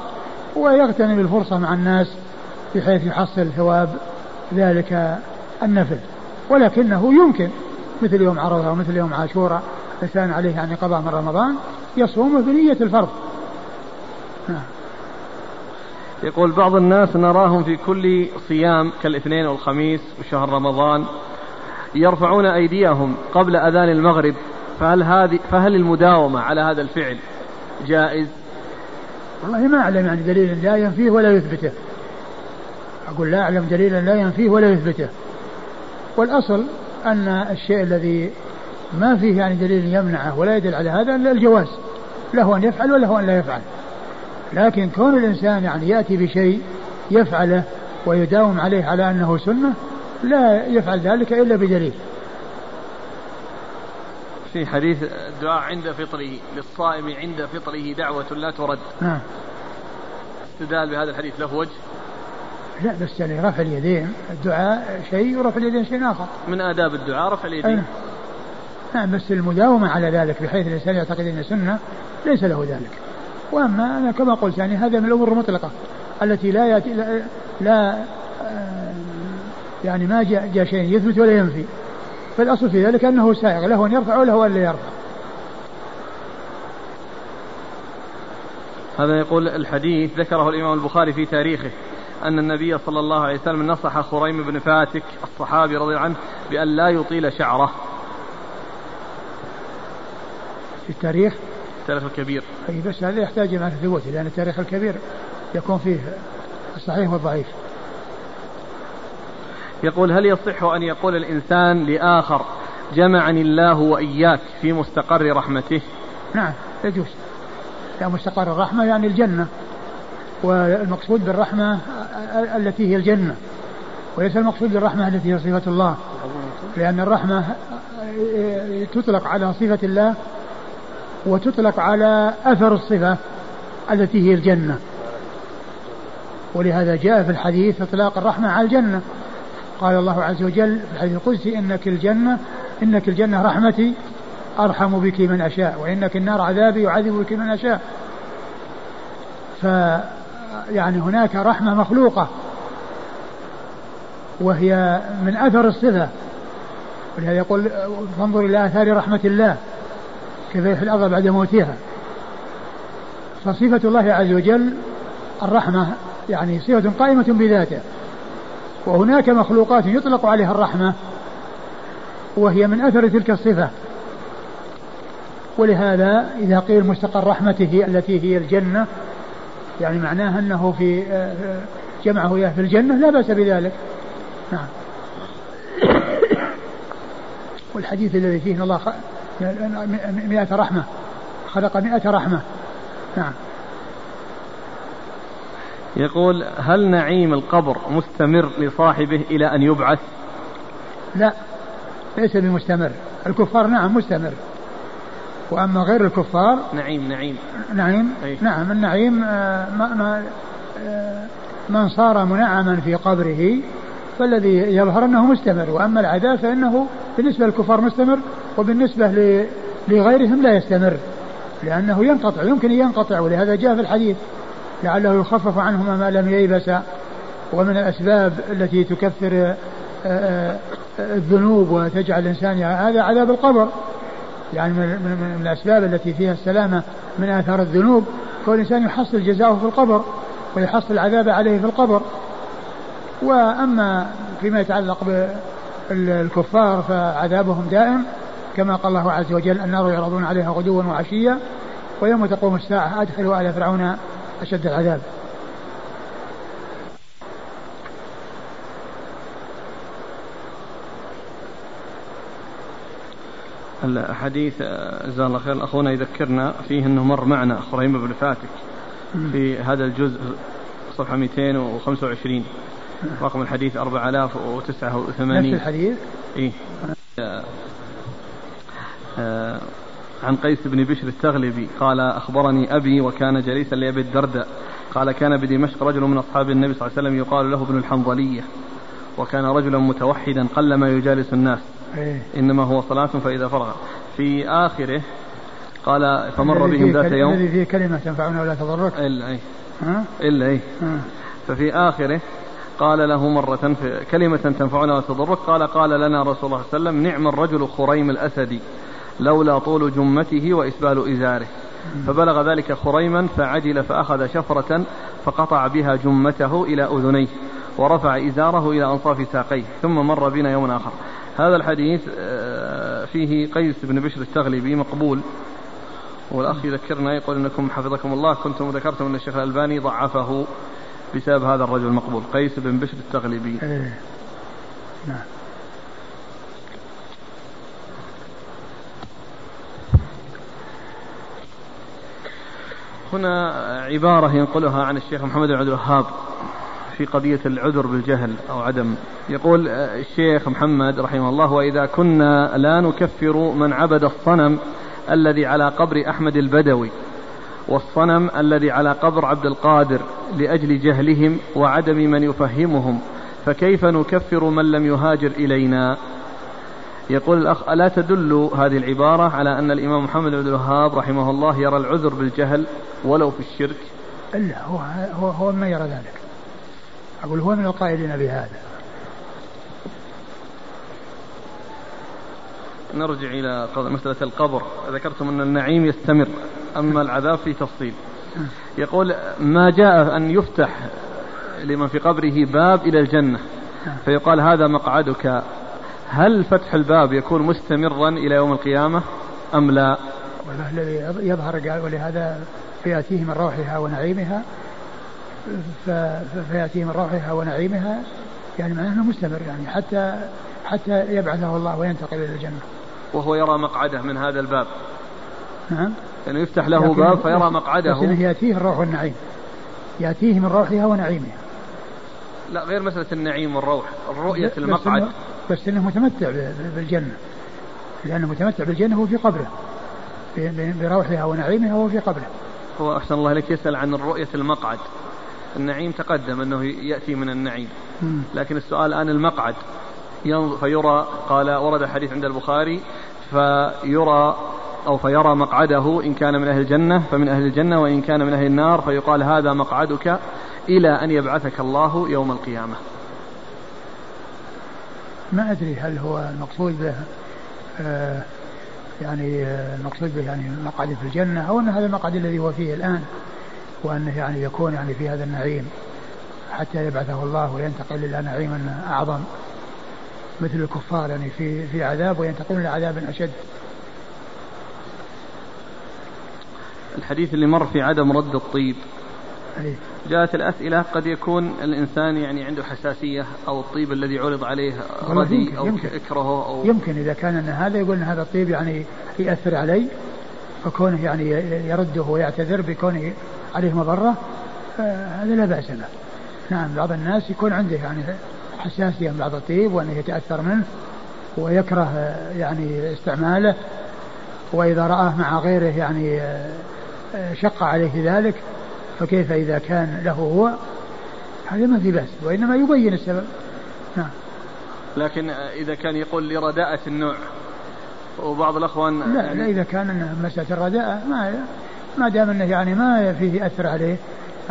ويغتنم الفرصة مع الناس بحيث يحصل ثواب ذلك النفل. ولكنه يمكن مثل يوم عرفة ومثل يوم عاشوراء الإنسان عليه يعني قضاء من رمضان يصوم بنية الفرض. نعم. يقول بعض الناس نراهم في كل صيام كالاثنين والخميس وشهر رمضان يرفعون أيديهم قبل أذان المغرب فهل هذه فهل المداومة على هذا الفعل جائز؟ والله ما أعلم يعني دليل لا ينفيه ولا يثبته. أقول لا أعلم دليلا لا ينفيه ولا يثبته. والأصل أن الشيء الذي ما فيه يعني دليل يمنعه ولا يدل على هذا إلا الجواز. له أن يفعل وله أن لا يفعل. لكن كون الإنسان يعني يأتي بشيء يفعله ويداوم عليه على أنه سنة لا يفعل ذلك إلا بدليل. في حديث الدعاء عند فطره للصائم عند فطره دعوة لا ترد. نعم. استدلال بهذا الحديث له وجه؟ لا بس يعني رفع اليدين الدعاء شيء ورفع اليدين شيء آخر. من آداب الدعاء رفع اليدين. نعم بس المداومة على ذلك بحيث الإنسان يعتقد أنه سنة ليس له ذلك. وأما أنا كما قلت يعني هذا من الأمور المطلقة التي لا يأتي لا, لا يعني ما جاء, جاء شيء يثبت ولا ينفي. فالأصل في ذلك أنه سائغ له أن يرفع وله أن لا يرفع. هذا يقول الحديث ذكره الإمام البخاري في تاريخه أن النبي صلى الله عليه وسلم نصح خريم بن فاتك الصحابي رضي الله عنه بأن لا يطيل شعره. في التاريخ؟ التاريخ الكبير. أي بس هذا يحتاج إلى ثبوت لأن التاريخ الكبير يكون فيه الصحيح والضعيف. يقول هل يصح أن يقول الإنسان لآخر جمعني الله وإياك في مستقر رحمته؟ نعم يجوز. يعني مستقر الرحمة يعني الجنة. والمقصود بالرحمة التي هي الجنة. وليس المقصود بالرحمة التي هي صفة الله. لأن الرحمة تطلق على صفة الله وتطلق على أثر الصفة التي هي الجنة. ولهذا جاء في الحديث إطلاق الرحمة على الجنة. قال الله عز وجل في الحديث القدسي إنك الجنة إنك الجنة رحمتي أرحم بك من أشاء وإنك النار عذابي يعذب بك من أشاء. ف يعني هناك رحمة مخلوقة وهي من أثر الصفة. ولهذا يقول فانظر إلى آثار رحمة الله كيف يحيي الأرض بعد موتها. فصفة الله عز وجل الرحمة يعني صفة قائمة بذاته وهناك مخلوقات يطلق عليها الرحمة وهي من أثر تلك الصفة. ولهذا إذا قيل مستقر رحمته التي هي الجنة يعني معناه أنه في جمعه إياه في الجنة لا بأس بذلك. نعم. والحديث الذي فيه إن الله مئة رحمة خلق مئة رحمة. نعم. يقول هل نعيم القبر مستمر لصاحبه إلى أن يبعث؟ لا ليس بمستمر. الكفار نعم مستمر. وأما غير الكفار نعيم نعيم. نعيم؟ أي. نعم النعيم آه، ما ما آه، من صار منعما في قبره فالذي يظهر أنه مستمر. وأما العذاب فإنه بالنسبة للكفار مستمر وبالنسبة لغيرهم لا يستمر لأنه ينقطع يمكن أن ينقطع ولهذا جاء في الحديث لعله يخفف عنهما ما لم ييبس ومن الأسباب التي تكفر آه، آه، الذنوب وتجعل الإنسان هذا عذاب القبر. يعني من الأسباب التي فيها السلامة من آثار الذنوب كون الإنسان يحصل جزاؤه في القبر ويحصل العذاب عليه في القبر. وأما فيما يتعلق بالكفار فعذابهم دائم كما قال الله عز وجل النار يعرضون عليها غدوا وعشيا ويوم تقوم الساعة أدخلوا آل فرعون أشد العذاب. الحديث جزاه الله خير. أخونا يذكرنا فيه أنه مر معنا خريم بن فاتك في هذا الجزء صفحة 225 رقم الحديث 4089 نفس الحديث؟ اي آه آه عن قيس بن بشر التغلبي قال أخبرني أبي وكان جليسا لأبي الدرداء. قال كان بدمشق رجل من أصحاب النبي صلى الله عليه وسلم يقال له ابن الحنظلية. وكان رجلا متوحدا قلما يجالس الناس. إيه؟ إنما هو صلاة فإذا فرغ. في آخره قال فمر بهم ذات يوم. الذي فيه كلمة تنفعنا ولا تضرك. إلا أي؟ إلا أي؟ ففي آخره قال له مرة كلمة تنفعنا ولا تضرك. قال قال لنا رسول الله صلى الله عليه وسلم نعم الرجل خريم الأسدي. لولا طول جمته وإسبال إزاره. فبلغ ذلك خريما فعجل فأخذ شفرة فقطع بها جمته إلى أذنيه ورفع إزاره إلى أنصاف ساقيه ثم مر بنا يوم آخر. هذا الحديث آه، فيه قيس بن بشر التغلبي مقبول. والأخ يذكرنا يقول أنكم حفظكم الله كنتم ذكرتم أن الشيخ الألباني ضعفه بسبب هذا الرجل المقبول قيس بن بشر التغلبي إيه. نعم. هنا عبارة ينقلها عن الشيخ محمد بن عبد الوهاب في قضية العذر بالجهل أو عدم. يقول الشيخ محمد رحمه الله وإذا كنا لا نكفر من عبد الصنم الذي على قبر أحمد البدوي والصنم الذي على قبر عبد القادر لأجل جهلهم وعدم من يفهمهم فكيف نكفر من لم يهاجر إلينا؟ يقول الأخ ألا تدل هذه العبارة على أن الإمام محمد بن الوهاب رحمه الله يرى العذر بالجهل ولو في الشرك؟ لا هو هو, هو ما يرى ذلك. أقول هو من القائلين بهذا. نرجع إلى مسألة القبر. ذكرتم أن النعيم يستمر أما العذاب في تفصيل. يقول ما جاء أن يفتح لمن في قبره باب إلى الجنة. فيقال هذا مقعدك. هل فتح الباب يكون مستمرا إلى يوم القيامة أم لا والله الذي يظهر قال ولهذا فيأتيه من روحها ونعيمها فيأتيه من روحها ونعيمها يعني معناه إنه مستمر يعني حتى حتى يبعثه الله وينتقل إلى الجنة. وهو يرى مقعده من هذا الباب. نعم. يعني يفتح له باب فيرى مقعده. بس يأتيه الروح والنعيم. يأتيه من روحها ونعيمها. لا غير مسألة النعيم والروح، الرؤية بس المقعد. بس إنه متمتع بالجنة. لأنه متمتع بالجنة هو في قبره. بروحها ونعيمها وهو في قبره. هو أحسن الله لك يسأل عن الرؤية المقعد. النعيم تقدم أنه يأتي من النعيم لكن السؤال الآن المقعد فيرى قال ورد حديث عند البخاري فيرى أو فيرى مقعده إن كان من أهل الجنة فمن أهل الجنة وإن كان من أهل النار فيقال هذا مقعدك إلى أن يبعثك الله يوم القيامة. ما أدري هل هو المقصود به آه يعني آه، المقصود به يعني مقعد في الجنة أو أن هذا المقعد الذي هو فيه الآن وأنه يعني يكون يعني في هذا النعيم حتى يبعثه الله وينتقل إلى نعيم أعظم. مثل الكفار يعني في في عذاب وينتقل إلى عذاب أشد. الحديث اللي مر في عدم رد الطيب. أيه. جاءت الأسئلة قد يكون الإنسان يعني عنده حساسية أو الطيب الذي عرض عليه ردي أو يمكن. إكرهه أو يمكن إذا كان أن هذا يقول أن هذا الطيب يعني يأثر علي فكونه يعني يرده ويعتذر بكونه عليه مضرة هذا لا بأس به نعم بعض الناس يكون عنده يعني حساسية من بعض الطيب وأنه يتأثر منه ويكره يعني استعماله وإذا رآه مع غيره يعني شق عليه ذلك فكيف إذا كان له هو؟ هذا ما في بأس وإنما يبين السبب. نعم. لكن إذا كان يقول لرداءة النوع وبعض الأخوان لا يعني لا إذا كان مسألة الرداءة ما ما دام إنه يعني ما فيه اثر عليه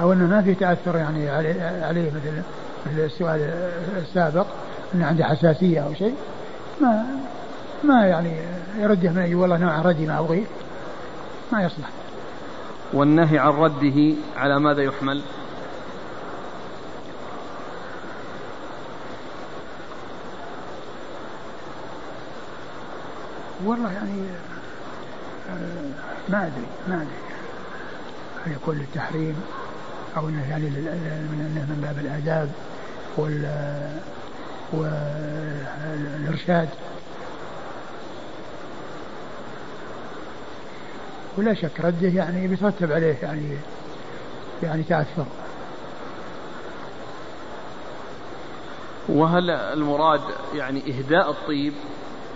أو إنه ما فيه تأثر يعني عليه, عليه مثل مثل السؤال السابق إنه عنده حساسية أو شيء ما ما يعني يرده من والله نوع ردي ما ابغي ما يصلح. والنهي عن رده على ماذا يحمل؟ والله يعني آه، ما أدري ما أدري. هل يكون للتحريم أو إنه يعني من باب الاداب وال والإرشاد؟ ولا شك رده يعني بيترتب عليه يعني يعني تأثر. وهل المراد يعني إهداء الطيب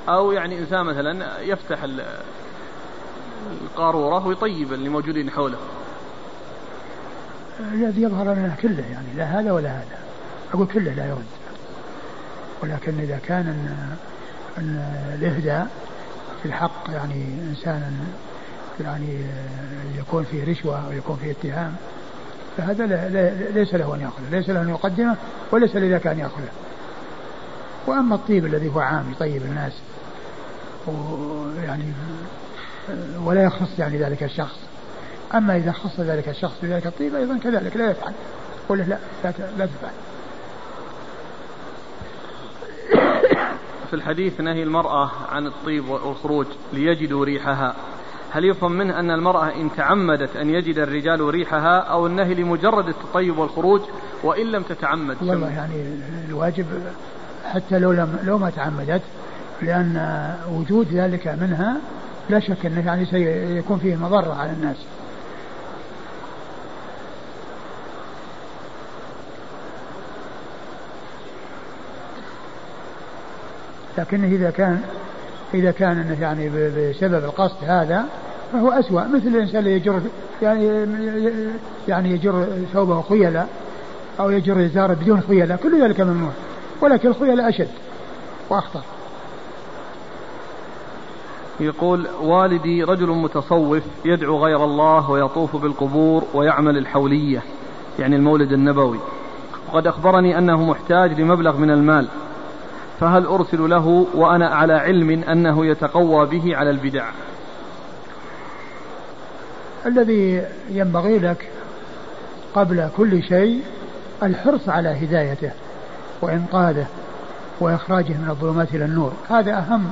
أو يعني إنسان مثلا يفتح القارورة ويطيب اللي موجودين حوله؟ الذي يظهر لنا كله يعني لا هذا ولا هذا. أقول كله لا يرد. ولكن إذا كان أن, أن الإهداء في الحق يعني إنسانا يعني يكون فيه رشوة أو يكون فيه اتهام. فهذا ليس له أن يأخذه ليس له أن يقدمه وليس لذاك أن يأخذه. وأما الطيب الذي هو عام يطيب الناس ويعني ولا يخص يعني ذلك الشخص. أما إذا خص ذلك الشخص بذلك الطيب أيضا كذلك لا يفعل. قل لا لا, لا تفعل. في الحديث نهي المرأة عن الطيب والخروج ليجدوا ريحها. هل يفهم منه أن المرأة إن تعمدت أن يجد الرجال ريحها أو النهي لمجرد التطيب والخروج وإن لم تتعمد والله يعني الواجب حتى لو لم لو ما تعمدت لأن وجود ذلك منها لا شك أنه يعني سيكون فيه مضرة على الناس. لكنه إذا كان إذا كان يعني بسبب القصد هذا فهو أسوأ. مثل الإنسان اللي يجر يعني يعني يجر ثوبه خيلا أو يجر إزاره بدون خيلاء كل ذلك ممنوع ولكن الخيلاء أشد وأخطر. يقول والدي رجل متصوف يدعو غير الله ويطوف بالقبور ويعمل الحولية يعني المولد النبوي. وقد أخبرني أنه محتاج لمبلغ من المال. فهل أرسل له وأنا على علم أنه يتقوى به على البدع؟ الذي ينبغي لك قبل كل شيء الحرص على هدايته وإنقاذه وإخراجه من الظلمات إلى النور. هذا أهم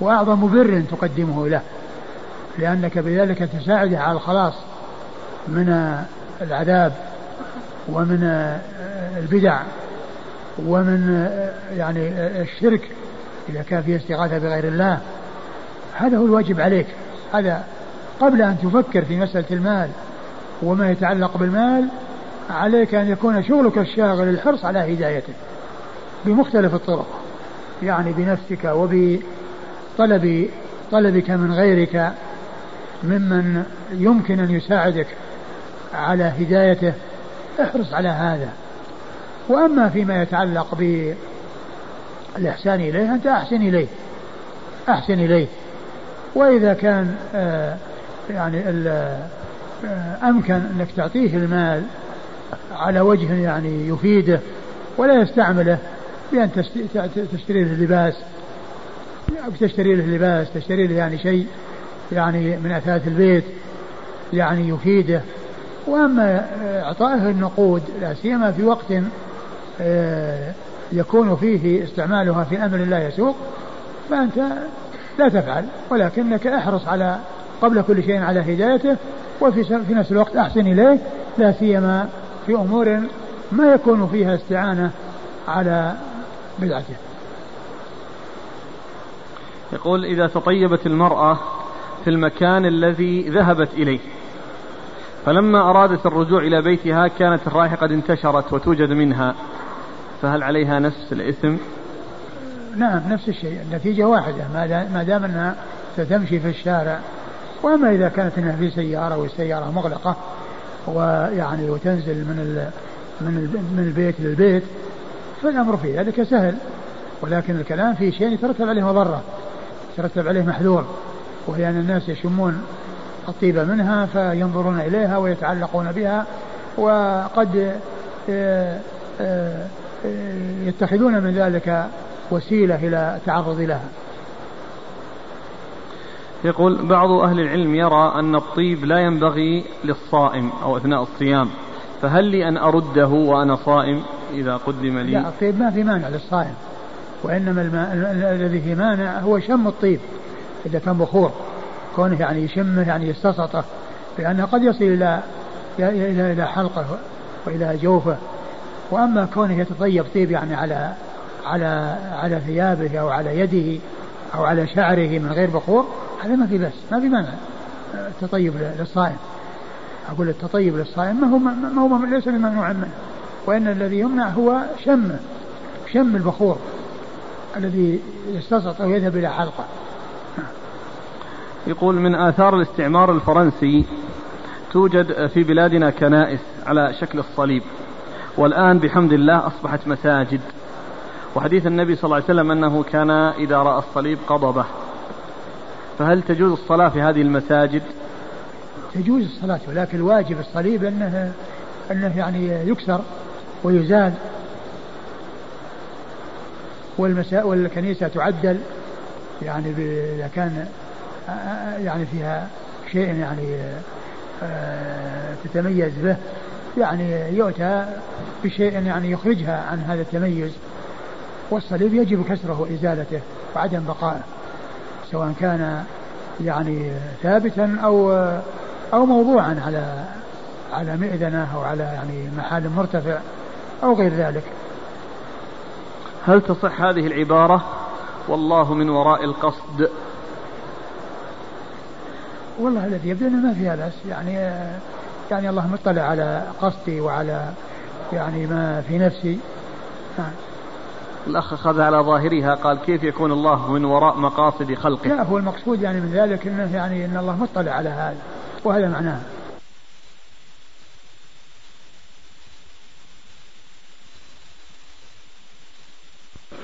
وأعظم بر تقدمه له لأنك بذلك تساعده على الخلاص من العذاب ومن البدع. ومن يعني الشرك إذا كان فيه استغاثة بغير الله هذا هو الواجب عليك. هذا قبل أن تفكر في مسألة المال وما يتعلق بالمال عليك أن يكون شغلك الشاغل الحرص على هدايته بمختلف الطرق. يعني بنفسك وبطلب طلبك من غيرك ممن يمكن أن يساعدك على هدايته احرص على هذا. وأما فيما يتعلق بالإحسان إليه أنت أحسن إليه. أحسن إليه. وإذا كان آه يعني آه أمكن أنك تعطيه المال على وجه يعني يفيده ولا يستعمله بأن تشتري له لباس. تشتري له لباس تشتري له يعني شيء يعني من أثاث البيت يعني يفيده. وأما إعطائه النقود لا سيما في وقت آه، يكون فيه استعمالها في أمر لا يسوق فأنت لا تفعل ولكنك احرص على قبل كل شيء على هدايته وفي في نفس الوقت أحسن إليه لا سيما في أمور ما يكون فيها استعانة على بدعته. يقول إذا تطيبت المرأة في المكان الذي ذهبت إليه فلما أرادت الرجوع إلى بيتها كانت الرائحة قد انتشرت وتوجد منها. فهل عليها نفس الإثم؟ نعم نفس الشيء. النتيجة واحدة. ما دام أنها ستمشي في الشارع وأما إذا كانت أنها في سيارة والسيارة مغلقة ويعني وتنزل من ال من ال من البيت للبيت فالأمر في ذلك سهل. ولكن الكلام في شيء يترتب عليه مضرة يترتب عليه محذور. وهي أن الناس يشمون الطيب منها فينظرون إليها ويتعلقون بها وقد آه، آه، يتخذون من ذلك وسيلة إلى التعرض لها. يقول بعض أهل العلم يرى أن الطيب لا ينبغي للصائم أو أثناء الصيام فهل لي أن أرده وأنا صائم إذا قدم لي؟ لا الطيب ما في مانع للصائم وإنما الماء الذي في مانع هو شم الطيب إذا كان بخور كونه يعني يشمه يعني يستسطه لأنه قد يصل إلى إلى إلى حلقه وإلى جوفه. وأما كونه يتطيب طيب يعني على على على ثيابه أو على يده أو على شعره من غير بخور هذا ما في بس ما في مانع. التطيب للصائم. أقول التطيب للصائم ما هو ما هو ليس بممنوع منه. وإن الذي يمنع هو شمه شم البخور الذي يستصط أو يذهب إلى حلقة. يقول من آثار الاستعمار الفرنسي توجد في بلادنا كنائس على شكل الصليب. والآن بحمد الله أصبحت مساجد. وحديث النبي صلى الله عليه وسلم أنه كان إذا رأى الصليب قضبه. فهل تجوز الصلاة في هذه المساجد؟ تجوز الصلاة ولكن الواجب الصليب أنه أنه يعني يكسر ويزال. والمساء والكنيسة تعدل. يعني إذا كان يعني فيها شيء يعني آه، تتميز به. يعني يؤتى بشيء يعني يخرجها عن هذا التميز. والصليب يجب كسره وإزالته وعدم بقائه سواء كان يعني ثابتا أو أو موضوعا على على مئذنة أو على يعني محل مرتفع أو غير ذلك. هل تصح هذه العبارة؟ والله من وراء القصد. والله الذي يبدو إنه ما فيها بأس يعني يعني الله مطلع على قصدي وعلى يعني ما في نفسي. نعم. الأخ أخذ على ظاهرها قال كيف يكون الله من وراء مقاصد خلقه؟ لا هو المقصود يعني من ذلك أنه يعني أن الله مطلع على هذا وهذا معناه.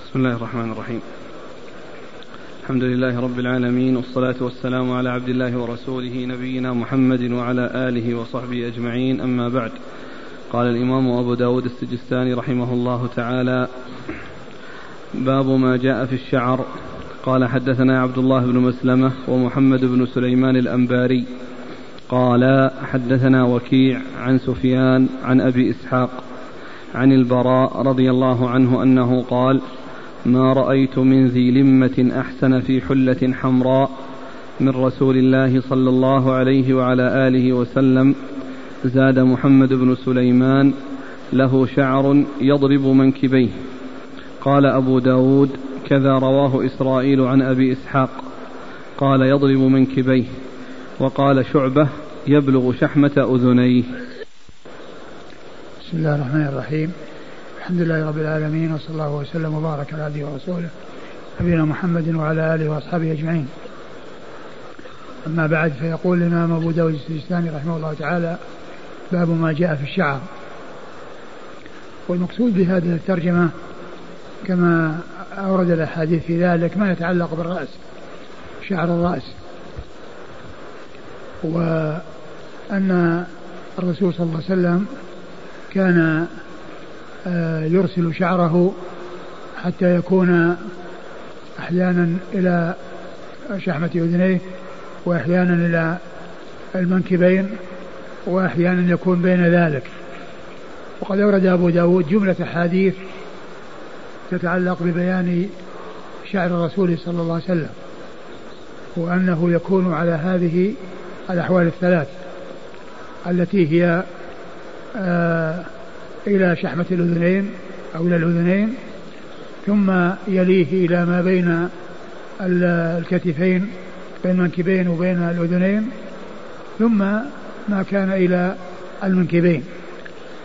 بسم الله الرحمن الرحيم. الحمد لله رب العالمين والصلاة والسلام على عبد الله ورسوله نبينا محمد وعلى آله وصحبه أجمعين أما بعد. قال الإمام أبو داود السجستاني رحمه الله تعالى باب ما جاء في الشعر. قال حدثنا عبد الله بن مسلمة ومحمد بن سليمان الأنباري. قال حدثنا وكيع عن سفيان عن أبي إسحاق عن البراء رضي الله عنه أنه قال ما رأيت من ذي لمة أحسن في حلة حمراء من رسول الله صلى الله عليه وعلى آله وسلم. زاد محمد بن سليمان له شعر يضرب منكبيه. قال أبو داود كذا رواه إسرائيل عن أبي إسحاق. قال يضرب منكبيه. وقال شعبة يبلغ شحمة أذنيه. بسم الله الرحمن الرحيم. الحمد لله رب العالمين وصلى الله وسلم وبارك على عبده ورسوله نبينا محمد وعلى آله وأصحابه أجمعين. أما بعد فيقول الإمام أبو داود السجستاني رحمه الله تعالى باب ما جاء في الشعر. والمقصود بهذه الترجمة كما أورد الأحاديث في ذلك ما يتعلق بالرأس شعر الرأس. وأن الرسول صلى الله عليه وسلم كان يرسل شعره حتى يكون أحيانا إلى شحمة أذنيه وأحيانا إلى المنكبين وأحيانا يكون بين ذلك. وقد أورد أبو داود جملة أحاديث تتعلق ببيان شعر الرسول صلى الله عليه وسلم وأنه يكون على هذه الأحوال الثلاث التي هي آه إلى شحمة الأذنين أو إلى الأذنين ثم يليه إلى ما بين الكتفين بين المنكبين وبين الأذنين ثم ما كان إلى المنكبين.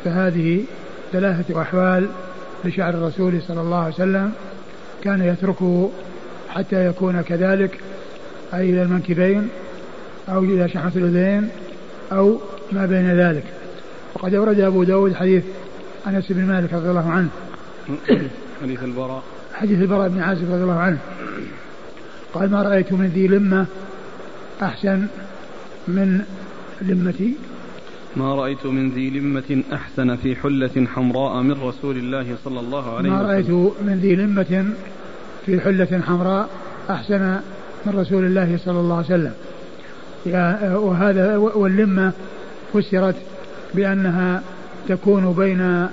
فهذه ثلاثة أحوال لشعر الرسول صلى الله عليه وسلم. كان يتركه حتى يكون كذلك أي إلى المنكبين أو إلى شحمة الأذنين أو ما بين ذلك. وقد أورد أبو داود حديث أنس بن مالك رضي الله عنه. حديث البراء. حديث البراء بن عازب رضي الله عنه. قال ما رأيت من ذي لمة أحسن من لمتي؟ ما رأيت من ذي لمة أحسن في حلة حمراء من رسول الله صلى الله عليه وسلم. ما رأيت من ذي لمة في حلة حمراء أحسن من رسول الله صلى الله عليه وسلم. وهذا واللمة فسرت بأنها تكون بين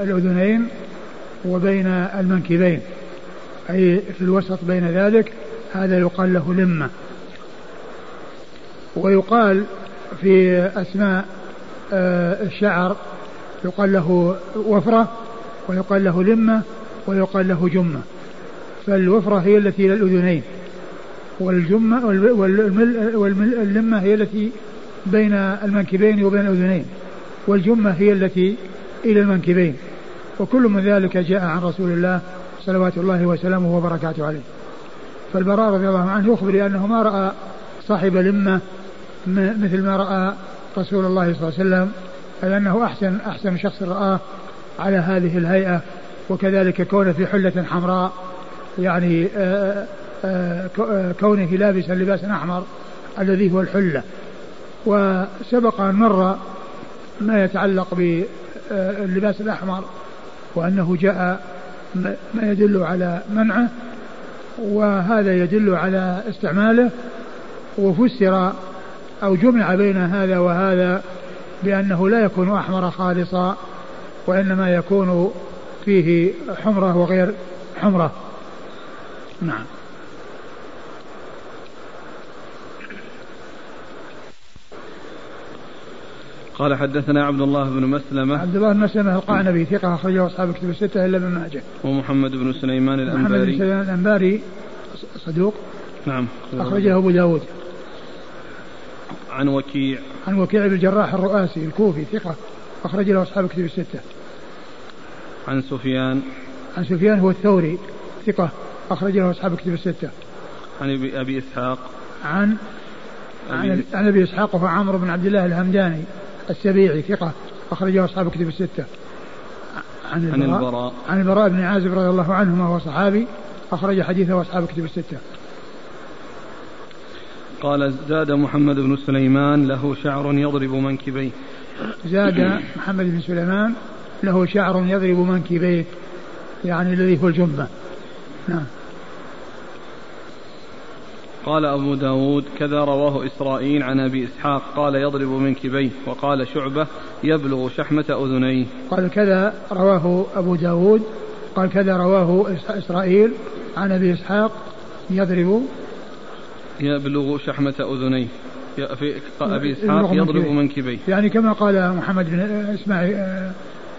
الأذنين وبين المنكبين. أي في الوسط بين ذلك هذا يقال له لمة. ويقال في أسماء آه، الشعر يقال له وفرة ويقال له لمة ويقال له جمة. فالوفرة هي التي إلى الأذنين والجمة واللمة هي التي بين المنكبين وبين الأذنين. والجمة هي التي إلى المنكبين. وكل من ذلك جاء عن رسول الله صلوات الله وسلامه وبركاته عليه. فالبراء رضي الله عنه يخبر أنه ما رأى صاحب لمة مثل ما رأى رسول الله صلى الله عليه وسلم أي أنه أحسن أحسن شخص رآه على هذه الهيئة. وكذلك كونه في حلة حمراء يعني آه، آه، آه، كونه لابسا لباسا أحمر الذي هو الحلة. وسبق أن مر ما يتعلق باللباس الأحمر وأنه جاء ما يدل على منعه وهذا يدل على استعماله وفسر أو جمع بين هذا وهذا بأنه لا يكون أحمر خالصا وإنما يكون فيه حمرة وغير حمرة. نعم. قال حدثنا عبد الله بن مسلمة. عبد الله بن مسلمة القعنبي ثقة أخرجه أصحاب كتب الستة إلا ابن ماجه. ومحمد بن سليمان الأنباري محمد بن سليمان الأنباري صدوق. نعم. أخرجه أبو داود. عن وكيع. عن وكيع بن الجراح الرؤاسي الكوفي ثقة. أخرج له أصحاب كتب الستة. عن سفيان. عن سفيان هو الثوري ثقة. أخرج له أصحاب كتب الستة. عن أبي إسحاق. عن عن, عن أبي إسحاق وهو عمرو بن عبد الله الهمداني. السبيعي ثقة أخرجه أصحاب كتب الستة. عن البراء, عن البراء عن البراء بن عازب رضي الله عنهما وهو صحابي أخرج حديثه أصحاب كتب الستة. قال زاد محمد بن سليمان له شعر يضرب منكبيه. زاد محمد بن سليمان له شعر يضرب منكبيه يعني الذي هو الجبة. نعم. قال أبو داود كذا رواه إسرائيل عن أبي إسحاق قال يضرب منكبيه وقال شعبة يبلغ شحمة أذنيه. قال كذا رواه أبو داود قال كذا رواه إسرائيل عن أبي إسحاق يضرب. يبلغ شحمة أذنيه. في أبي إسحاق يضرب منكبيه يعني كما قال محمد بن إسماعيل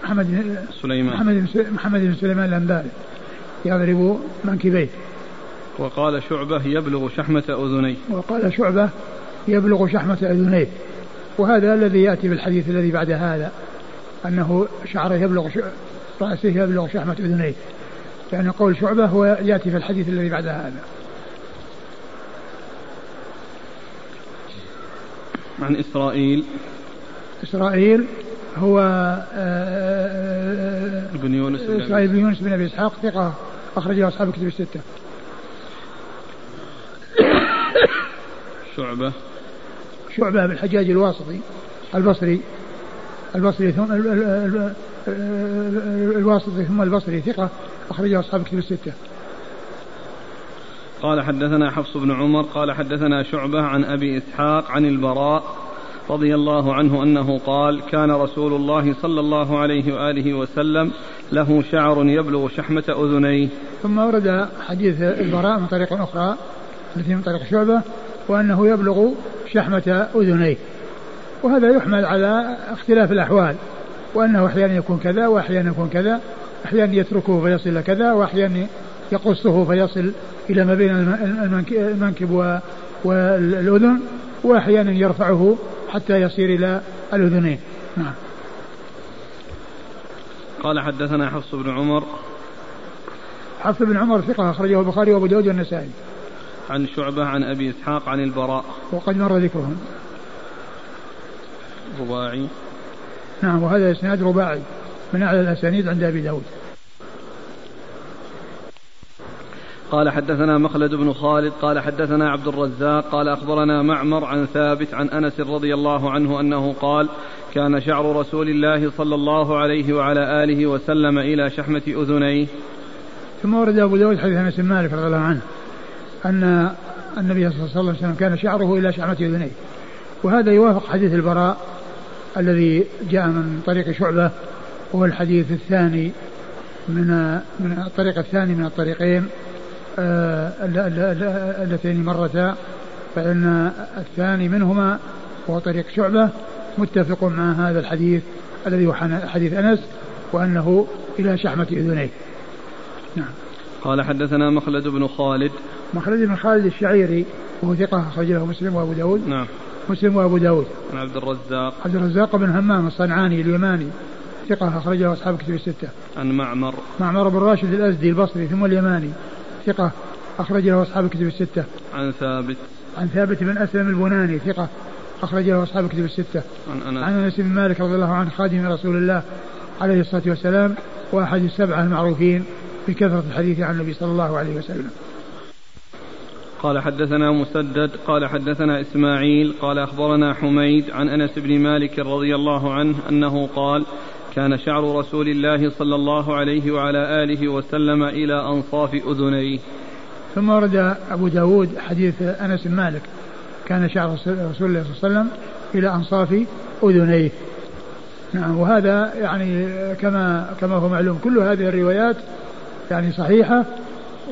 محمد بن سليمان. محمد بن سليمان الأنباري يضرب منكبيه وقال شعبة يبلغ شحمة أذنيه. وقال شعبة يبلغ شحمة أذنيه. وهذا الذي يأتي بالحديث الذي بعد هذا أنه شعرة يبلغ رأسه يبلغ شحمة أذنيه. يعني قول شعبة هو يأتي في الحديث الذي بعد هذا. عن إسرائيل. إسرائيل هو آه، آه، ابن يونس بن إسرائيل بن يونس بن أبي إسحاق ثقة أخرجه أصحاب الكتب الستة. شعبة. شعبة بن الحجاج الواسطي البصري البصري ثم الواسطي ثم البصري ثقة أخرجه أصحاب الكتب الستة. قال حدثنا حفص بن عمر قال حدثنا شعبة عن أبي إسحاق عن البراء رضي الله عنه أنه قال كان رسول الله صلى الله عليه وآله وسلم له شعر يبلغ شحمة أذنيه. ثم ورد حديث البراء من طريق أخرى التي من طريق شعبة وأنه يبلغ شحمة أذنيه. وهذا يحمل على اختلاف الأحوال وأنه أحيانا يكون كذا وأحيانا يكون كذا أحيانا يتركه فيصل إلى كذا وأحيانا يقصه فيصل إلى ما بين المنكب والأذن وأحيانا يرفعه حتى يصير إلى الأذنين. نعم. قال حدثنا حفص بن عمر. حفص بن عمر ثقة أخرجه البخاري وأبو داود والنسائي. عن شعبة عن أبي إسحاق عن البراء. وقد مر ذكرهم. رباعي. نعم وهذا إسناد رباعي. من أعلى الأسانيد عند أبي داود. قال حدثنا مخلد بن خالد قال حدثنا عبد الرزاق قال أخبرنا معمر عن ثابت عن أنس رضي الله عنه أنه قال كان شعر رسول الله صلى الله عليه وعلى آله وسلم إلى شحمة أذنيه. ثم ورد أبو داود حديث أنس بن مالك رضي الله عنه. أن النبي صلى الله عليه وسلم كان شعره إلى شحمة أذنيه وهذا يوافق حديث البراء الذي جاء من طريق شعبة وهو الحديث الثاني من من الطريق الثاني من الطريقين آه اللتين مرتا فإن الثاني منهما وهو طريق شعبة متفق مع هذا الحديث الذي هو حديث أنس وأنه إلى شحمة أذنيه. نعم. قال حدثنا مخلد بن خالد مخلد بن خالد الشعيري وهو ثقة أخرج له مسلم وأبو داود. نعم. مسلم وأبو داود. عن عبد الرزاق. عبد الرزاق بن همام الصنعاني اليماني. ثقة أخرجه أصحاب الكتب الستة. عن معمر. معمر بن راشد الأزدي البصري ثم اليماني. ثقة أخرج له أصحاب الكتب الستة. عن ثابت. عن ثابت بن أسلم البناني ثقة أخرج له أصحاب الكتب الستة. عن أنس. عن أنس بن مالك رضي الله عنه خادم رسول الله عليه الصلاة والسلام وأحد السبعة المعروفين بكثرة الحديث عن النبي صلى الله عليه وسلم. قال حدثنا مسدد قال حدثنا إسماعيل قال أخبرنا حميد عن أنس بن مالك رضي الله عنه أنه قال كان شعر رسول الله صلى الله عليه وعلى آله وسلم إلى أنصاف أذنيه. ثم ورد أبو داود حديث أنس بن مالك كان شعر رسول الله صلى الله عليه وسلم إلى أنصاف أذنيه. نعم وهذا يعني كما كما هو معلوم كل هذه الروايات يعني صحيحة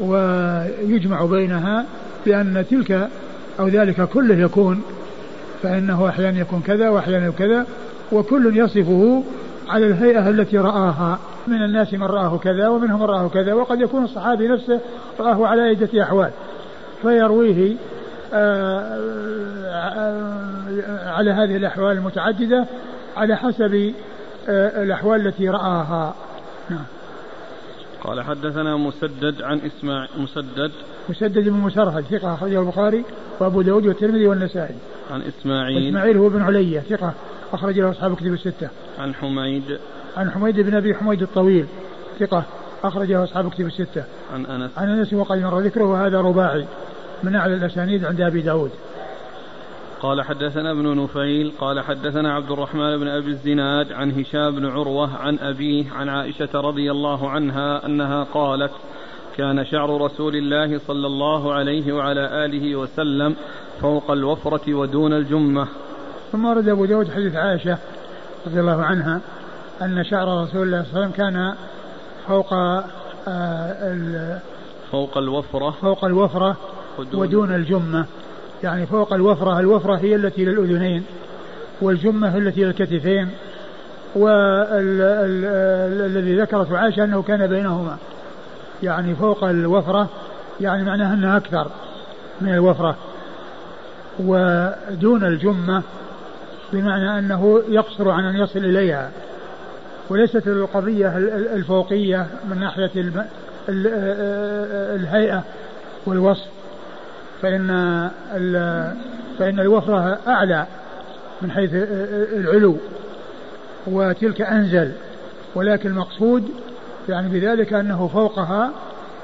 ويجمع بينها بأن تلك أو ذلك كله يكون فإنه أحيانا يكون كذا وأحيانا كذا وكل يصفه على الهيئة التي رآها. من الناس من رآه كذا ومنهم من رآه كذا وقد يكون الصحابي نفسه رآه على عدة أحوال. فيرويه آه، آه، على هذه الأحوال المتعددة على حسب آه، الأحوال التي رآها. نعم. قال حدثنا مسدد عن اسماعيل مسدد مسدد بن مسرهد ثقة أخرجه البخاري وأبو داود والترمذي والنسائي. عن إسماعيل إسماعيل هو بن علية ثقة أخرج له أصحاب كتب الستة. عن حميد عن حميد بن أبي حميد الطويل ثقة أخرج له أصحاب كتب الستة. عن أنس. عن أنس وقد مر ذكره وهذا رباعي من أعلى الأسانيد عند أبي داود. قال حدثنا ابن نفيل قال حدثنا عبد الرحمن بن أبي الزناد عن هشام بن عروة عن أبيه عن عائشة رضي الله عنها أنها قالت كان شعر رسول الله صلى الله عليه وعلى آله وسلم فوق الوفرة ودون الجمة. ثم ورد أبو داود حديث عائشة رضي الله عنها أن شعر رسول الله صلى الله عليه وسلم كان فوق آه فوق الوفرة فوق الوفرة ودون, ودون الجمة. يعني فوق الوفرة الوفرة هي التي للأذنين والجمة التي للكتفين والذي ذكرته عائشة أنه كان بينهما. يعني فوق الوفرة يعني معناها أنها أكثر من الوفرة. ودون الجمة بمعنى أنه يقصر عن أن يصل إليها. وليست القضية الفوقية من ناحية الهيئة والوصف. فإن فإن الوفرة أعلى من حيث العلو وتلك أنزل ولكن المقصود يعني بذلك أنه فوقها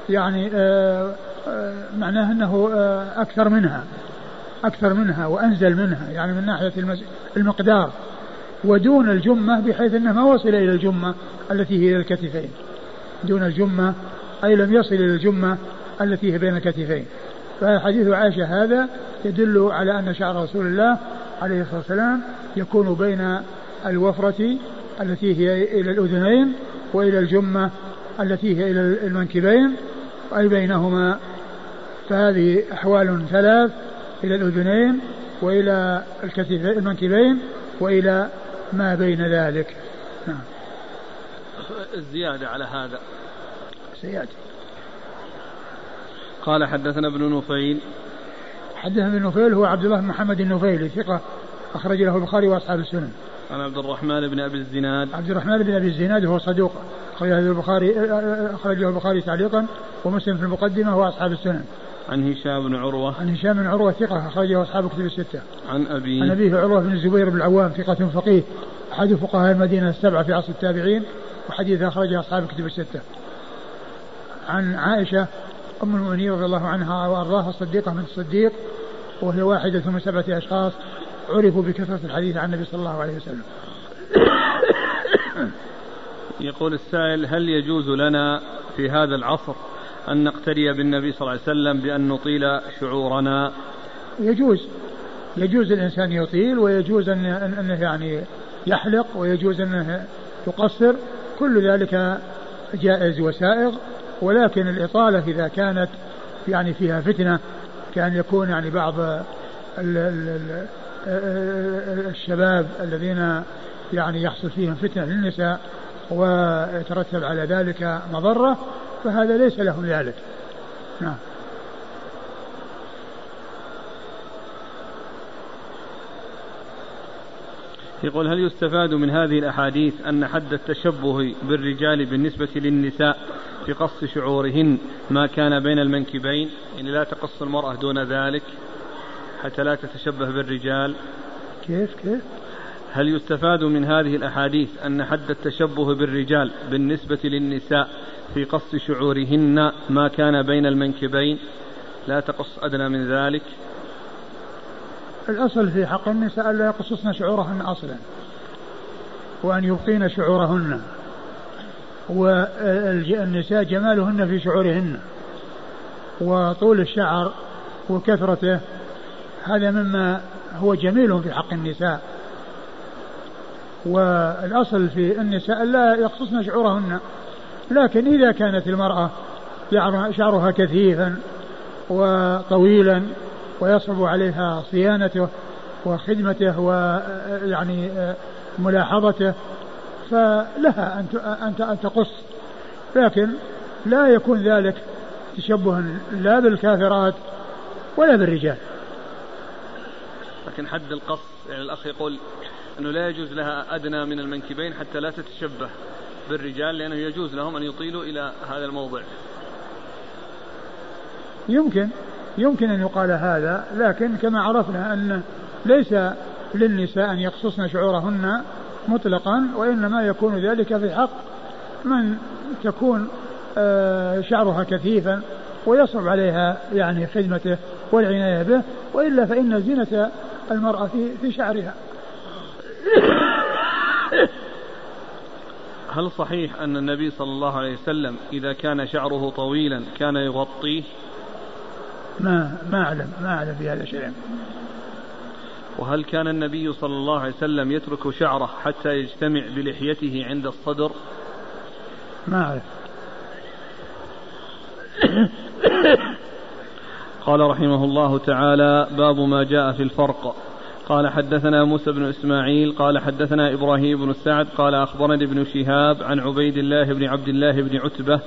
يعني آه، آه، معناه أنه آه، أكثر منها أكثر منها وأنزل منها يعني من ناحية المقدار ودون الجمة بحيث أنه ما وصل إلى الجمة التي هي الكتفين دون الجمة أي لم يصل إلى الجمة التي هي بين الكتفين. فحديث عائشة هذا يدل على أن شعر رسول الله عليه الصلاة والسلام يكون بين الوفرة التي هي إلى الأذنين وإلى الجمة التي هي إلى المنكبين أي بينهما. فهذه أحوال ثلاث إلى الأذنين وإلى المنكبين وإلى ما بين ذلك. نعم. الزيادة على هذا. سيأتي قال حدثنا ابن نفيل حدثنا ابن نفيل هو عبد الله بن محمد النفيلي ثقة أخرج له البخاري وأصحاب السنن. عن عبد الرحمن بن أبي الزناد. عبد الرحمن بن أبي الزناد هو صدوق أخرج له البخاري أخرج له البخاري تعليقا ومسلم في المقدمة وأصحاب السنن. عن هشام بن عروة. عن هشام بن عروة ثقة أخرجه أصحاب كتب الستة. عن أبي. عن أبيه عروة بن الزبير بن العوام ثقة فقيه أحد فقهاء المدينة السبعة في عصر التابعين وحديث أخرجه أصحاب كتب الستة. عن عائشة أم المؤمنين رضي الله عنها وأرضاها الصديقة من الصديق وهي واحدة من سبعة أشخاص عرفوا بكثرة الحديث عن النبي صلى الله عليه وسلم. يقول السائل هل يجوز لنا في هذا العصر أن نقتدي بالنبي صلى الله عليه وسلم بأن نطيل شعورنا؟ يجوز. يجوز الإنسان يطيل ويجوز أن أنه يعني يحلق ويجوز أنه يقصر. كل ذلك جائز وسائغ. ولكن الإطالة إذا كانت يعني فيها فتنة كأن يكون يعني بعض ال ال ال الشباب الذين يعني يحصل فيهم فتنة للنساء ويترتب على ذلك مضرة فهذا ليس لهم ذلك. نعم. يقول هل يستفاد من هذه الأحاديث أن حد التشبه بالرجال بالنسبة للنساء في قص شعورهن ما كان بين المنكبين؟ يعني لا تقص المرأة دون ذلك حتى لا تتشبه بالرجال. كيف كيف؟ هل يستفاد من هذه الأحاديث أن حد التشبه بالرجال بالنسبة للنساء في قص شعورهن ما كان بين المنكبين؟ لا تقص أدنى من ذلك. الأصل في حق النساء ألا يقصصن شعورهن أصلا وأن يبقين شعورهن. والنساء جمالهن في شعورهن وطول الشعر وكثرته هذا مما هو جميل في حق النساء. والأصل في النساء لا يقصصن شعورهن لكن إذا كانت المرأة شعرها كثيفا وطويلا ويصعب عليها صيانته وخدمته ويعني ملاحظته فلها أن أن تقص. لكن لا يكون ذلك تشبها لا بالكافرات ولا بالرجال. لكن حد القص يعني الأخ يقول أنه لا يجوز لها أدنى من المنكبين حتى لا تتشبه بالرجال لأنه يجوز لهم أن يطيلوا إلى هذا الموضع. يمكن. يمكن أن يقال هذا لكن كما عرفنا أن ليس للنساء أن يقصصن شعورهن مطلقا وإنما يكون ذلك في حق من تكون آه، شعرها كثيفا ويصعب عليها يعني خدمته والعناية به وإلا فإن زينة المرأة في في شعرها. هل صحيح أن النبي صلى الله عليه وسلم إذا كان شعره طويلا كان يغطيه؟ ما ما أعلم ما أعلم في هذا شيئا. وهل كان النبي صلى الله عليه وسلم يترك شعره حتى يجتمع بلحيته عند الصدر؟ ما أعرف. قال رحمه الله تعالى باب ما جاء في الفرق. قال حدثنا موسى بن إسماعيل قال حدثنا إبراهيم بن سعد قال أخبرني ابن شهاب عن عبيد الله بن عبد الله بن عتبة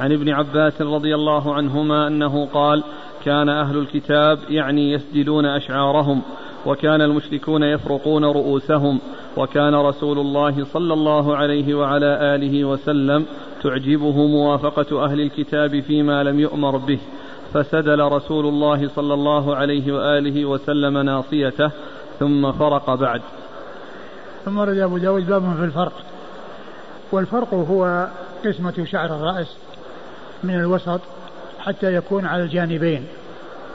عن ابن عباس رضي الله عنهما أنه قال كان أهل الكتاب يعني يسجلون أشعارهم وكان المشركون يفرقون رؤوسهم وكان رسول الله صلى الله عليه وعلى آله وسلم تعجبه موافقة أهل الكتاب فيما لم يؤمر به. فسدل رسول الله صلى الله عليه وآله وسلم ناصيته ثم فرق بعد. ثم ورد أبو داود باب في الفرق. والفرق هو قسمة شعر الرأس من الوسط حتى يكون على الجانبين.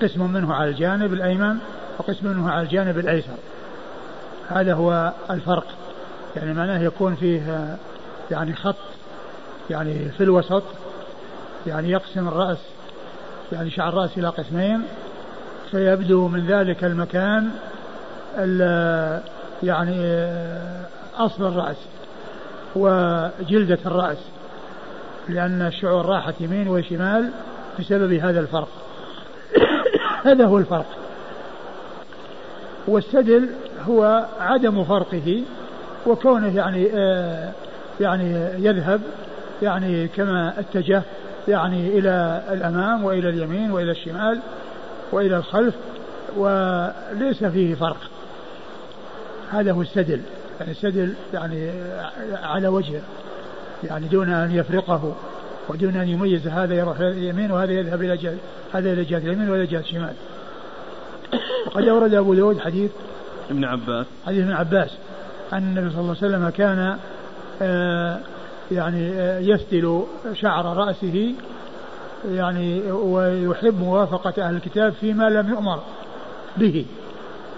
قسم منه على الجانب الأيمن وقسم منه على الجانب الأيسر. هذا هو الفرق. يعني معناه يكون فيه يعني خط يعني في الوسط يعني يقسم الرأس يعني شعر الرأس إلى قسمين. فيبدو من ذلك المكان يعني أصل الرأس وجلدة الرأس. لأن الشعور راحت يمين وشمال بسبب هذا الفرق. هذا هو الفرق. والسدل هو عدم فرقه وكونه يعني آه يعني يذهب يعني كما اتجه يعني إلى الأمام وإلى اليمين وإلى الشمال وإلى الخلف وليس فيه فرق. هذا هو السدل. يعني السدل يعني على وجهه يعني دون أن يفرقه. ودون أن يميز هذا يروح إلى اليمين وهذا يذهب إلى جهة هذا إلى جهة اليمين وهذا جهة الشمال. وقد أورد أبو داود حديث ابن عباس. حديث ابن عباس أن النبي صلى الله عليه وسلم كان آه يعني آه يسدل شعر رأسه يعني ويحب موافقة أهل الكتاب فيما لم يؤمر به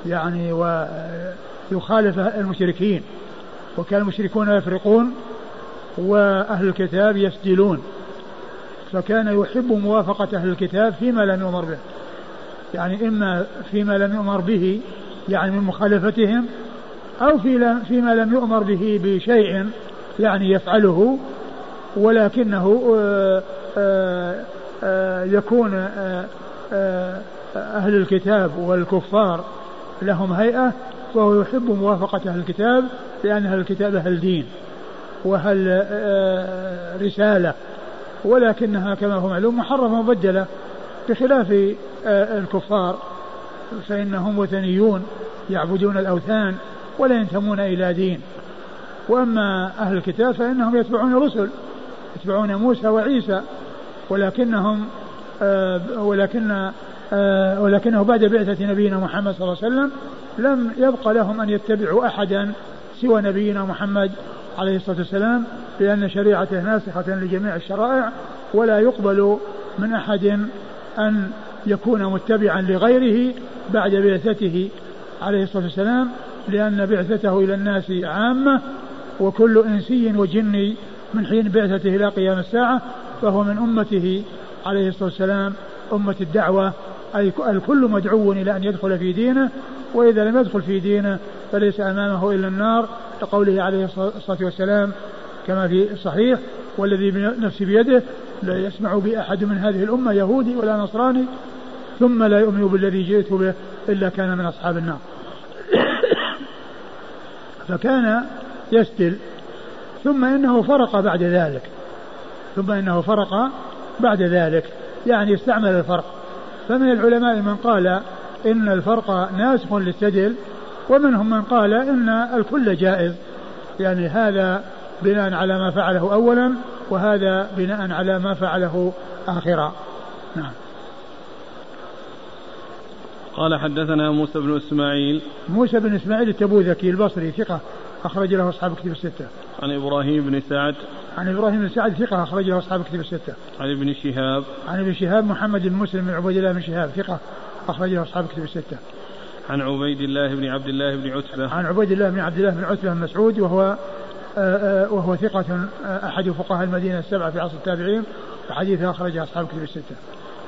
يعني ويخالف المشركين وكان المشركون يفرقون وأهل الكتاب يسجلون. فكان يحب موافقة أهل الكتاب فيما لم يؤمر به. يعني إما فيما لم يؤمر به يعني من مخالفتهم أو في فيما لم يؤمر به بشيء يعني يفعله ولكنه آه، آآ آه، يكون أهل الكتاب والكفار لهم هيئة وهو يحب موافقة أهل الكتاب لأن أهل الكتاب أهل دين وأهل رسالة. ولكنها كما هو معلوم محرمة مبدلة بخلاف الكفار. فإنهم وثنيون يعبدون الأوثان ولا ينتمون إلى دين. وأما أهل الكتاب فإنهم يتبعون الرسل يتبعون موسى وعيسى ولكنهم آه ولكن آه ولكنه بعد بعثة نبينا محمد صلى الله عليه وسلم لم يبق لهم أن يتبعوا أحدا سوى نبينا محمد عليه الصلاة والسلام لأن شريعته ناسخة لجميع الشرائع ولا يقبل من أحد أن يكون متبعا لغيره بعد بعثته عليه الصلاة والسلام لأن بعثته إلى الناس عامة وكل إنسي وجني من حين بعثته إلى قيام الساعة فهو من أمته عليه الصلاة والسلام أمة الدعوة أي الكل مدعو إلى أن يدخل في دينه وإذا لم يدخل في دينه فليس أمامه إلا النار. لقوله عليه الصلاة والسلام كما في الصحيح والذي نفسي بيده لا يسمع بي أحد من هذه الأمة يهودي ولا نصراني ثم لا يؤمن بالذي جئت به إلا كان من أصحاب النار. فكان يستل. ثم إنه فرق بعد ذلك. ثم إنه فرق بعد ذلك. يعني استعمل الفرق. فمن العلماء من قال إن الفرق ناسخ للسدل ومنهم من قال إن الكل جائز يعني هذا بناء على ما فعله أولا وهذا بناء على ما فعله آخرا نعم قال حدثنا موسى بن إسماعيل موسى بن إسماعيل التبوذكي البصري ثقة أخرج له أصحاب كتب الستة. عن إبراهيم بن سعد. عن إبراهيم بن سعد ثقة أخرج له أصحاب كتب الستة. عن ابن شهاب. عن ابن شهاب محمد بن مسلم بن عبيد الله بن شهاب ثقة أخرج له أصحاب كتب الستة. عن عبيد الله بن عبد الله بن عتبة. عن عبيد الله بن عبد الله بن عتبة بن مسعود وهو آه، آه، وهو ثقة آه، أحد فقهاء المدينة السبعة في عصر التابعين وحديثه أخرجه أصحاب كتب الستة.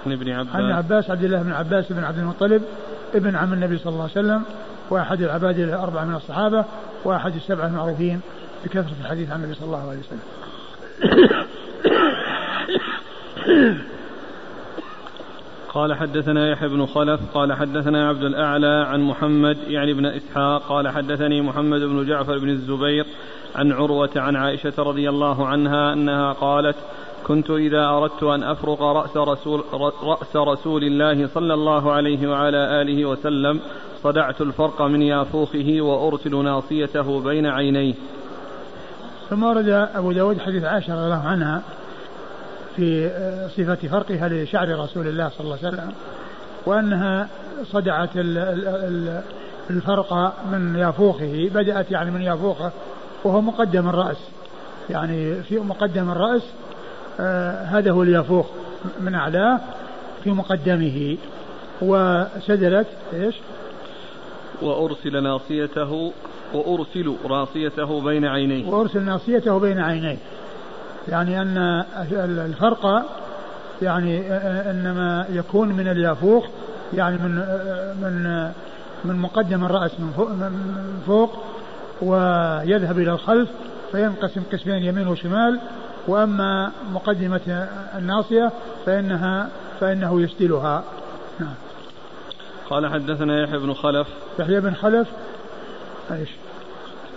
عن ابن عباس. عن عباس عبد الله بن عباس بن عبد المطلب ابن عم النبي صلى الله عليه وسلم وأحد العباد الأربعة من الصحابة وأحد السبعة المعروفين بكثرة الحديث عن النبي صلى الله عليه وسلم قال حدثنا يحيى بن خلف قال حدثنا عبد الأعلى عن محمد يعني بن إسحاق قال حدثني محمد بن جعفر بن الزبير عن عروة عن عائشة رضي الله عنها أنها قالت كنت إذا أردت أن أفرق رأس رسول, رأس رسول الله صلى الله عليه وعلى آله وسلم صدعت الفرق من يافوخه وأرسل ناصيته بين عينيه. ثم ورد أبو داود حديث عائشة رضي الله عنها في صفة فرقها لشعر رسول الله صلى الله عليه وسلم وأنها صدعت الفرق من يافوخه بدأت يعني من يافوخه وهو مقدم الرأس. يعني في مقدم الرأس آه هذا هو اليافوخ من أعلاه في مقدمه وسدلت إيش؟ وأرسل ناصيته وأرسل ناصيته بين عينيه. وأرسل ناصيته بين عينيه. يعني أن الفرق يعني إنما يكون من اليافوخ يعني من من من مقدم الرأس من فوق, من فوق ويذهب إلى الخلف فينقسم قسمين يمين وشمال وأما مقدمة الناصية فإنها فإنه يسدلها نعم. قال حدثنا يحيى بن خلف. يحيى بن خلف إيش؟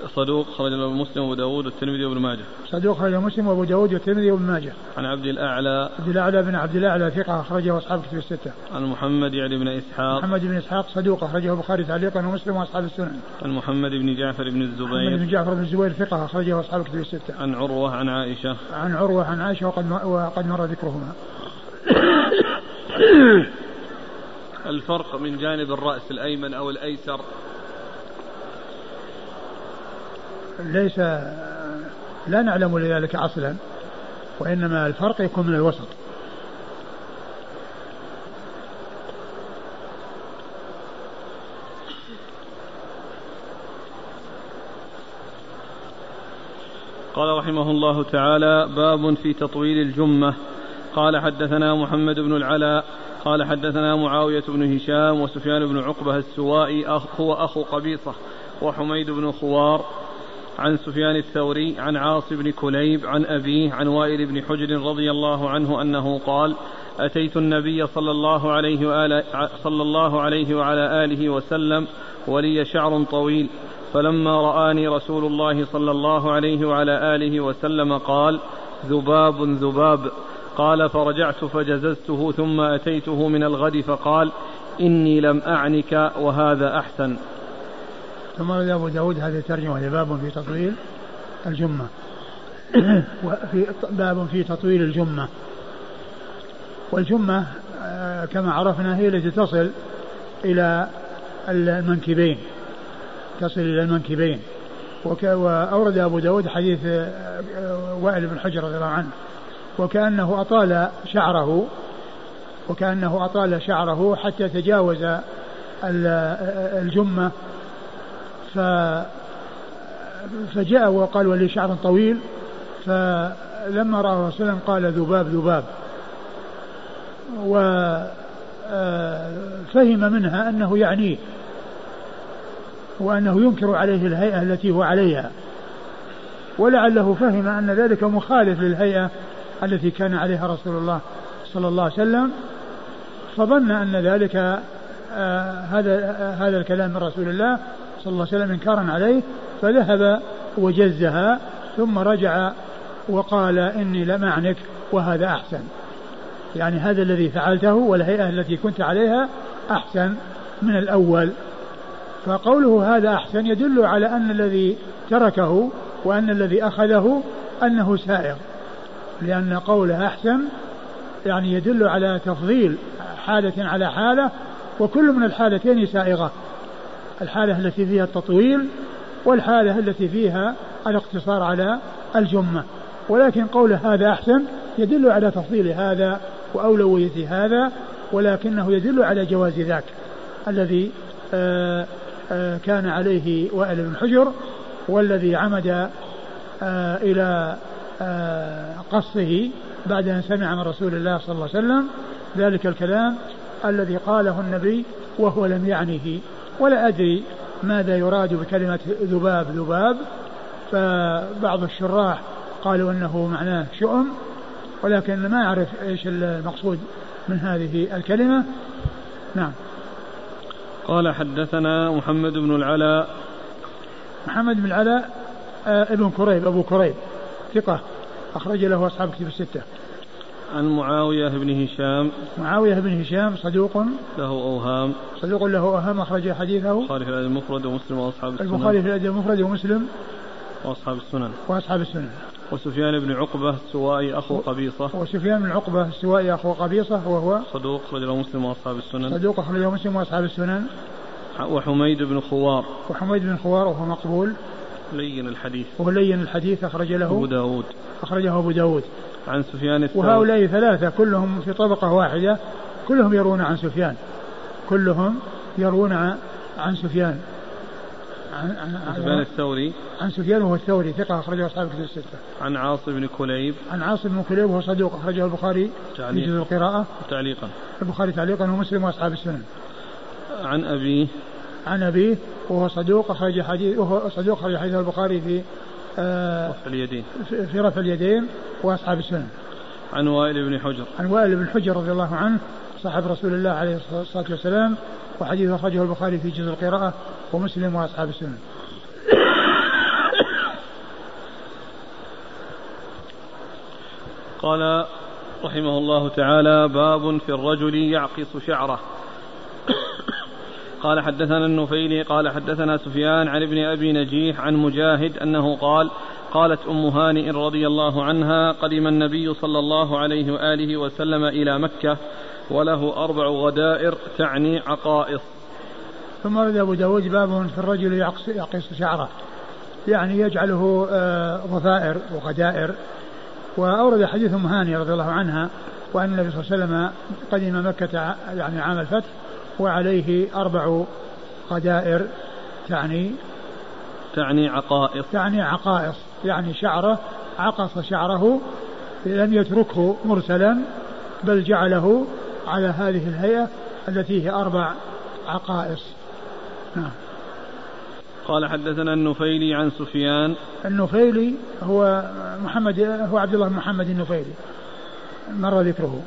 صدوق خرج له مسلم وأبو داود والترمذي وابن ماجه. صدوق خرج مسلم وأبو داود والترمذي وابن ماجه. عن عبد الأعلى عبد الأعلى بن عبد الأعلى ثقة أخرجه أصحاب كتب الستة. عن محمد يعني بن إسحاق. محمد بن إسحاق صدوق أخرجه البخاري تعليقا ومسلم وأصحاب السنن. عن محمد بن جعفر بن الزبير. محمد بن جعفر بن الزبير ثقة أخرجه أصحاب كتب الستة. عن عروة عن عائشة. عن عروة عن عائشة وقد وقد مر ذكرهما. الفرق من جانب الرأس الأيمن أو الأيسر ليس لا نعلم لذلك أصلا وإنما الفرق يكون من الوسط. قال رحمه الله تعالى باب في تطويل الجمة. قال حدثنا محمد بن العلاء قال حدثنا معاوية بن هشام وسفيان بن عقبة السوائي هو أخو قبيصة وحميد بن خوار عن سفيان الثوري عن عاص بن كليب عن أبيه عن وائل بن حجر رضي الله عنه أنه قال أتيت النبي صلى الله عليه وآله صلى الله عليه وعلى آله وسلم ولي شعر طويل. فلما رآني رسول الله صلى الله عليه وعلى آله وسلم قال ذباب ذباب. قال فرجعت فجززته ثم أتيته من الغد فقال إني لم أعنك وهذا أحسن. ثم رد أبو داود هذه الترجمة باب في تطويل الجمة. وفي باب في تطويل الجمة. والجمة آه، كما عرفنا هي التي تصل إلى المنكبين. تصل إلى المنكبين. وأورد أبو داود حديث آه، آه، وائل بن حجر رضي الله عنه. وكأنه أطال شعره وكأنه أطال شعره حتى تجاوز الجمة. ف فجاء وقال ولي شعر طويل فلما رأى وسلم قال ذباب ذباب. وفهم آه، منها أنه يعنيه وأنه ينكر عليه الهيئة التي هو عليها. ولعله فهم أن ذلك مخالف للهيئة التي كان عليها رسول الله صلى الله عليه وسلم. فظن أن ذلك آه هذا آه هذا الكلام من رسول الله. صلى الله عليه وسلم إنكارا عليه فذهب وجزها ثم رجع وقال إني لم أعنك وهذا أحسن. يعني هذا الذي فعلته والهيئة التي كنت عليها أحسن من الأول. فقوله هذا أحسن يدل على أن الذي تركه وأن الذي أخذه أنه سائغ. لأن قوله أحسن يعني يدل على تفضيل حالة على حالة وكل من الحالتين سائغة. الحالة التي فيها التطويل والحالة التي فيها الاقتصار على الجمة. ولكن قوله هذا أحسن يدل على تفضيل هذا وأولوية هذا ولكنه يدل على جواز ذاك الذي آه، آه، كان عليه وائل بن حجر والذي عمد آه، إلى قصه بعد أن سمع من رسول الله صلى الله عليه وسلم ذلك الكلام الذي قاله النبي وهو لم يعنه. ولا أدري ماذا يراد بكلمة ذباب ذباب. فبعض الشراح قالوا أنه معناه شؤم ولكن ما أعرف إيش المقصود من هذه الكلمة. نعم. قال حدثنا محمد بن العلاء. محمد بن العلاء آه ابن كريب أبو كريب ثقة أخرج له أصحاب كتب الستة. عن معاوية بن هشام. معاوية بن هشام صدوق. له أوهام. صدوق له أوهام أخرج حديثه. البخاري في الأدب المفرد ومسلم وأصحاب السنن. البخاري في الأدب المفرد ومسلم وأصحاب السنن. وأصحاب السنن. وسفيان بن عقبة السوائي أخو قبيصة. وسفيان بن عقبة السوائي أخو قبيصة وهو صدوق أخرج له مسلم وأصحاب السنن. صدوق أخرج له مسلم وأصحاب السنن. وحميد بن خوار. وحميد بن خوار وهو مقبول. لين الحديث. وهو لين الحديث أخرج له. أبو داود. أخرجه أبو داود. عن سفيان الثوري. وهؤلاء ثلاثة كلهم في طبقة واحدة كلهم يرون عن سفيان. كلهم يرون عن سفيان. عن, عن سفيان الثوري. عن سفيان وهو الثوري ثقة أخرجه أصحاب الكتب الستة. عن عاصم بن كليب. عن عاصم بن كليب وهو صدوق أخرجه البخاري في جزء القراءة. تعليقا. البخاري تعليقا ومسلم وأصحاب السنن. عن أبيه. عن أبيه وهو صدوق أخرج حديث وهو صدوق أخرج حديث البخاري في رفع اليدين. في رفع اليدين وأصحاب السنن عن وائل بن حجر. عن وائل بن حجر رضي الله عنه صاحب رسول الله عليه الصلاة والسلام وحديث أخرجه البخاري في جزء القراءة ومسلم وأصحاب السنن قال رحمه الله تعالى باب في الرجل يعقص شعره. قال حدثنا النفيلي قال حدثنا سفيان عن ابن أبي نجيح عن مجاهد أنه قال قالت أم هانئ رضي الله عنها قدم النبي صلى الله عليه وآله وسلم إلى مكة وله أربع غدائر تعني عقائص. ثم ورد أبو داود باب في الرجل يعقص شعره يعني يجعله آه، ضفائر وغدائر. وأورد حديث أم هانئ رضي الله عنها وأن النبي صلى الله عليه وسلم قدم مكة يعني عام الفتح وعليه أربع قدائر تعني تعني عقائص تعني عقائص يعني شعره عقص شعره لم يتركه مرسلا بل جعله على هذه الهيئة التي هي أربع عقائص نعم. قال حدثنا النفيلي عن سفيان. النفيلي هو محمد هو عبد الله محمد النفيلي مر ذكره.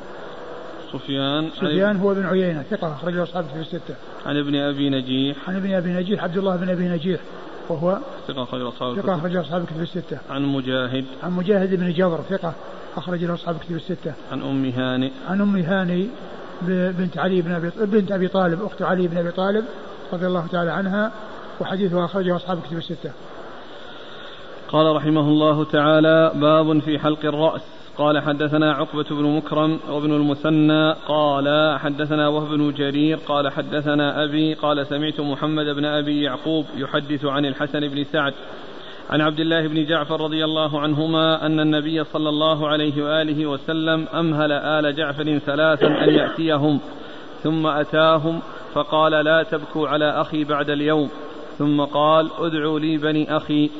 سفيان سفيان هو بن عيينة ثقة أخرجه أصحاب في الستة. عن ابن أبي نجيح. عن ابن أبي نجيح عبد الله بن أبي نجيح وهو ثقة أخرج أصحاب ثقة أخرج أصحاب الكتب الستة. عن مجاهد. عن مجاهد بن جبر ثقة أخرج له أصحاب الكتب الستة. عن أم هانئ عن أم هاني بنت علي بن أبي بنت أبي طالب أخت علي بن أبي طالب رضي الله تعالى عنها وحديثها أخرجه أصحاب الكتب الستة. قال رحمه الله تعالى باب في حلق الرأس. قال حدثنا عقبة بن مكرم وابن المثنى قال حدثنا وهب بن جرير قال حدثنا أبي قال سمعت محمد بن أبي يعقوب يحدث عن الحسن بن سعد عن عبد الله بن جعفر رضي الله عنهما أن النبي صلى الله عليه وآله وسلم أمهل آل جعفر ثلاثا أن يأتيهم ثم أتاهم فقال لا تبكوا على أخي بعد اليوم ثم قال ادعوا لي بني أخي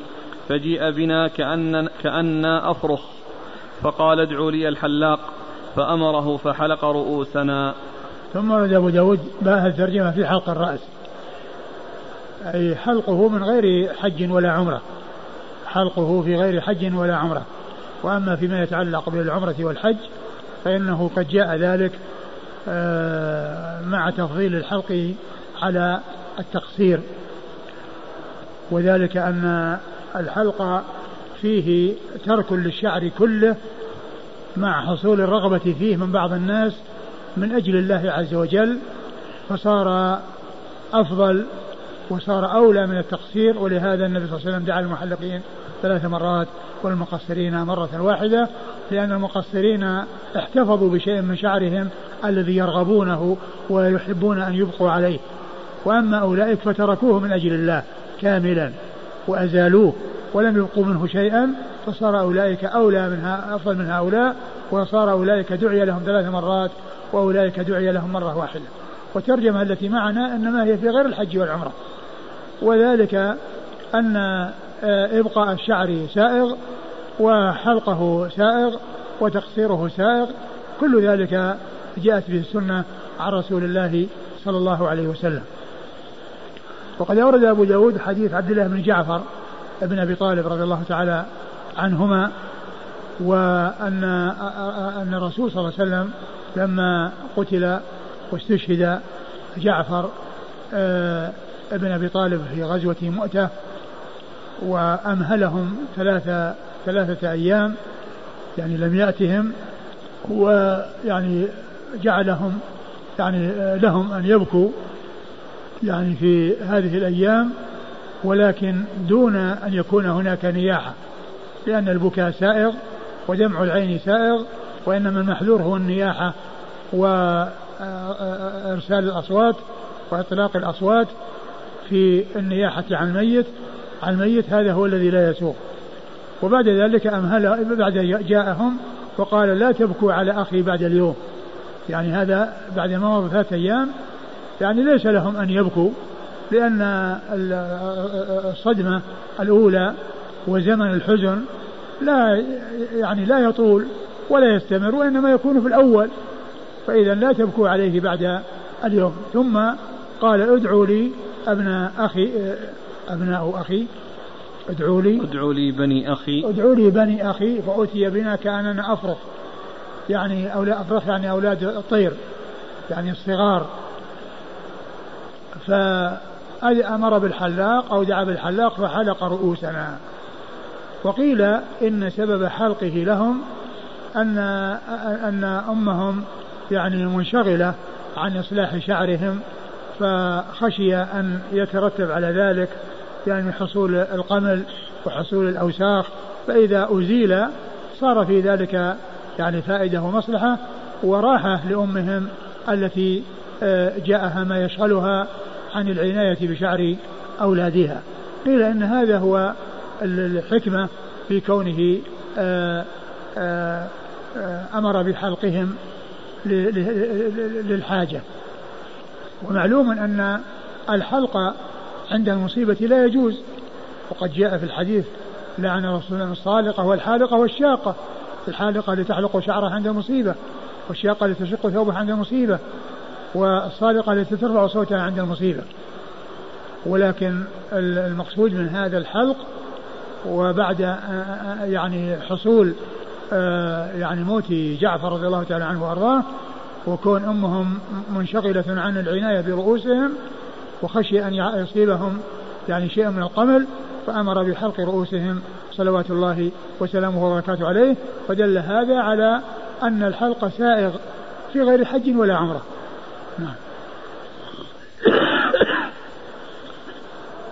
فجيء بنا كأن كأنا أفرخ. فقال ادعوا لي الحلاق فأمره فحلق رؤوسنا. ثم ورد أبو داود باه الترجمة في حلق الرأس. أي حلقه من غير حج ولا عمرة. حلقه في غير حج ولا عمرة. وأما فيما يتعلق بالعمرة والحج فإنه قد جاء ذلك آه، مع تفضيل الحلق على التقصير. وذلك أن الحلق فيه ترك للشعر كله مع حصول الرغبة فيه من بعض الناس من أجل الله عز وجل فصار أفضل وصار أولى من التقصير ولهذا النبي صلى الله عليه وسلم دعا المحلقين ثلاث مرات والمقصرين مرة واحدة لأن المقصرين احتفظوا بشيء من شعرهم الذي يرغبونه ويحبون أن يبقوا عليه. وأما أولئك فتركوه من أجل الله كاملا. وأزالوه ولم يبقوا منه شيئا فصار أولئك أولى منها أفضل من هؤلاء وصار أولئك دعي لهم ثلاث مرات وأولئك دعي لهم مرة واحدة. والترجمة التي معنا إنما هي في غير الحج والعمرة. وذلك أن آه، إبقاء الشعر سائغ وحلقه سائغ وتقصيره سائغ كل ذلك جاءت به السنة عن رسول الله صلى الله عليه وسلم. وقد أورد أبو داود حديث عبد الله بن جعفر ابن أبي طالب رضي الله تعالى عنهما وأن أن الرسول صلى الله عليه وسلم لما قتل واستشهد جعفر آه، ابن أبي طالب في غزوة مؤتة وأمهلهم ثلاثة ثلاثة أيام يعني لم يأتهم ويعني جعلهم يعني لهم أن يبكوا. يعني في هذه الأيام ولكن دون أن يكون هناك نياحة لأن البكاء سائغ ودمع العين سائغ وإنما المحذور هو النياحة وإرسال الأصوات وإطلاق الأصوات في النياحة عن الميت. عن الميت هذا هو الذي لا يسوق وبعد ذلك أمهل بعد جاءهم وقال لا تبكوا على أخي بعد اليوم. يعني هذا بعد ما مضى ثلاثة أيام يعني ليس لهم أن يبكوا لأن الصدمة الأولى وزمن الحزن لا يعني لا يطول ولا يستمر وإنما يكون في الأول فإذا لا تبكوا عليه بعد اليوم. ثم قال ادعوا لي أبناء أخي أبناء أخي ادعوا لي ادعوا لي بني أخي. ادعوا لي بني أخي فأتي بنا كأننا أفرخ يعني أولاد أفرخ يعني أولاد الطير يعني الصغار فأمر بالحلاق أو دعا بالحلاق فحلق رؤوسنا. وقيل إن سبب حلقه لهم أن أن أمهم يعني منشغلة عن إصلاح شعرهم فخشي أن يترتب على ذلك يعني حصول القمل وحصول الأوساخ. فإذا أزيل صار في ذلك يعني فائدة ومصلحة وراحة لأمهم التي آه، جاءها ما يشغلها عن العناية بشعر أولادها. قيل إن هذا هو الحكمة في كونه آه، آه، أمر بحلقهم للحاجة. ومعلوم أن الحلق عند المصيبة لا يجوز. وقد جاء في الحديث لعن رسول الله الصالقة والحالقة والشاقة الحالقة لتحلق شعرها عند المصيبة والشاقة لتشق ثوبها عند المصيبة والصالقة التي ترفع صوتها عند المصيبة. ولكن المقصود من هذا الحلق وبعد يعني حصول يعني موت جعفر رضي الله تعالى عنه وأرضاه وكون أمهم منشغلة عن العناية برؤوسهم وخشي أن يصيبهم يعني شيء من القمل فأمر بحلق رؤوسهم صلوات الله وسلامه وبركاته عليه فدل هذا على أن الحلق سائغ في غير حج ولا عمرة. نعم.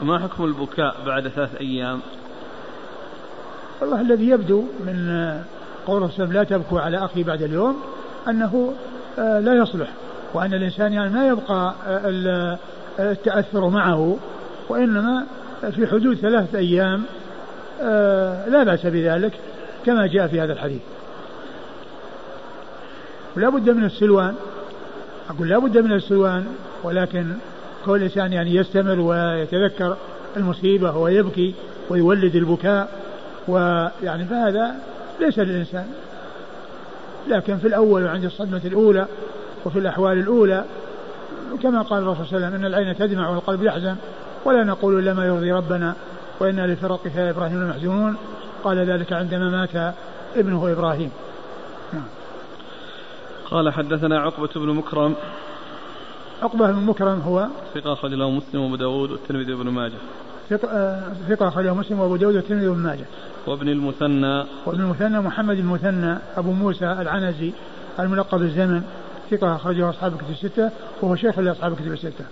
ما حكم البكاء بعد ثلاث أيام؟ والله الذي يبدو من قول لا تبكوا على أخي بعد اليوم أنه آه، لا يصلح وأن الإنسان يعني ما يبقى آه، التأثر معه وإنما في حدود ثلاثة أيام آه، لا بأس بذلك كما جاء في هذا الحديث. ولا بد من السلوان. أقول لا بد من السلوان ولكن كل الإنسان يعني يستمر ويتذكر المصيبة ويبكي ويولد البكاء ويعني فهذا ليس للإنسان لكن في الأول وعند الصدمة الأولى وفي الأحوال الأولى كما قال الرسول صلى الله عليه وسلم إن العين تدمع والقلب يحزن ولا نقول إلا ما يرضي ربنا وإنا لفرقك يا إبراهيم لمحزونون قال ذلك عندما مات ابنه إبراهيم نعم. قال حدثنا عقبة بن مكرم. عقبة بن مكرم هو ثقة أخرج له مسلم وأبو داود والترمذي وابن ماجه. ثقة أخرجه مسلم وأبو داود والترمذي وابن ماجه. وابن المثنى. وابن المثنى محمد المثنى أبو موسى العنزي الملقب الزمن ثقة أخرجه أصحاب الكتب الستة وهو شيخ لأصحاب الكتب الستة.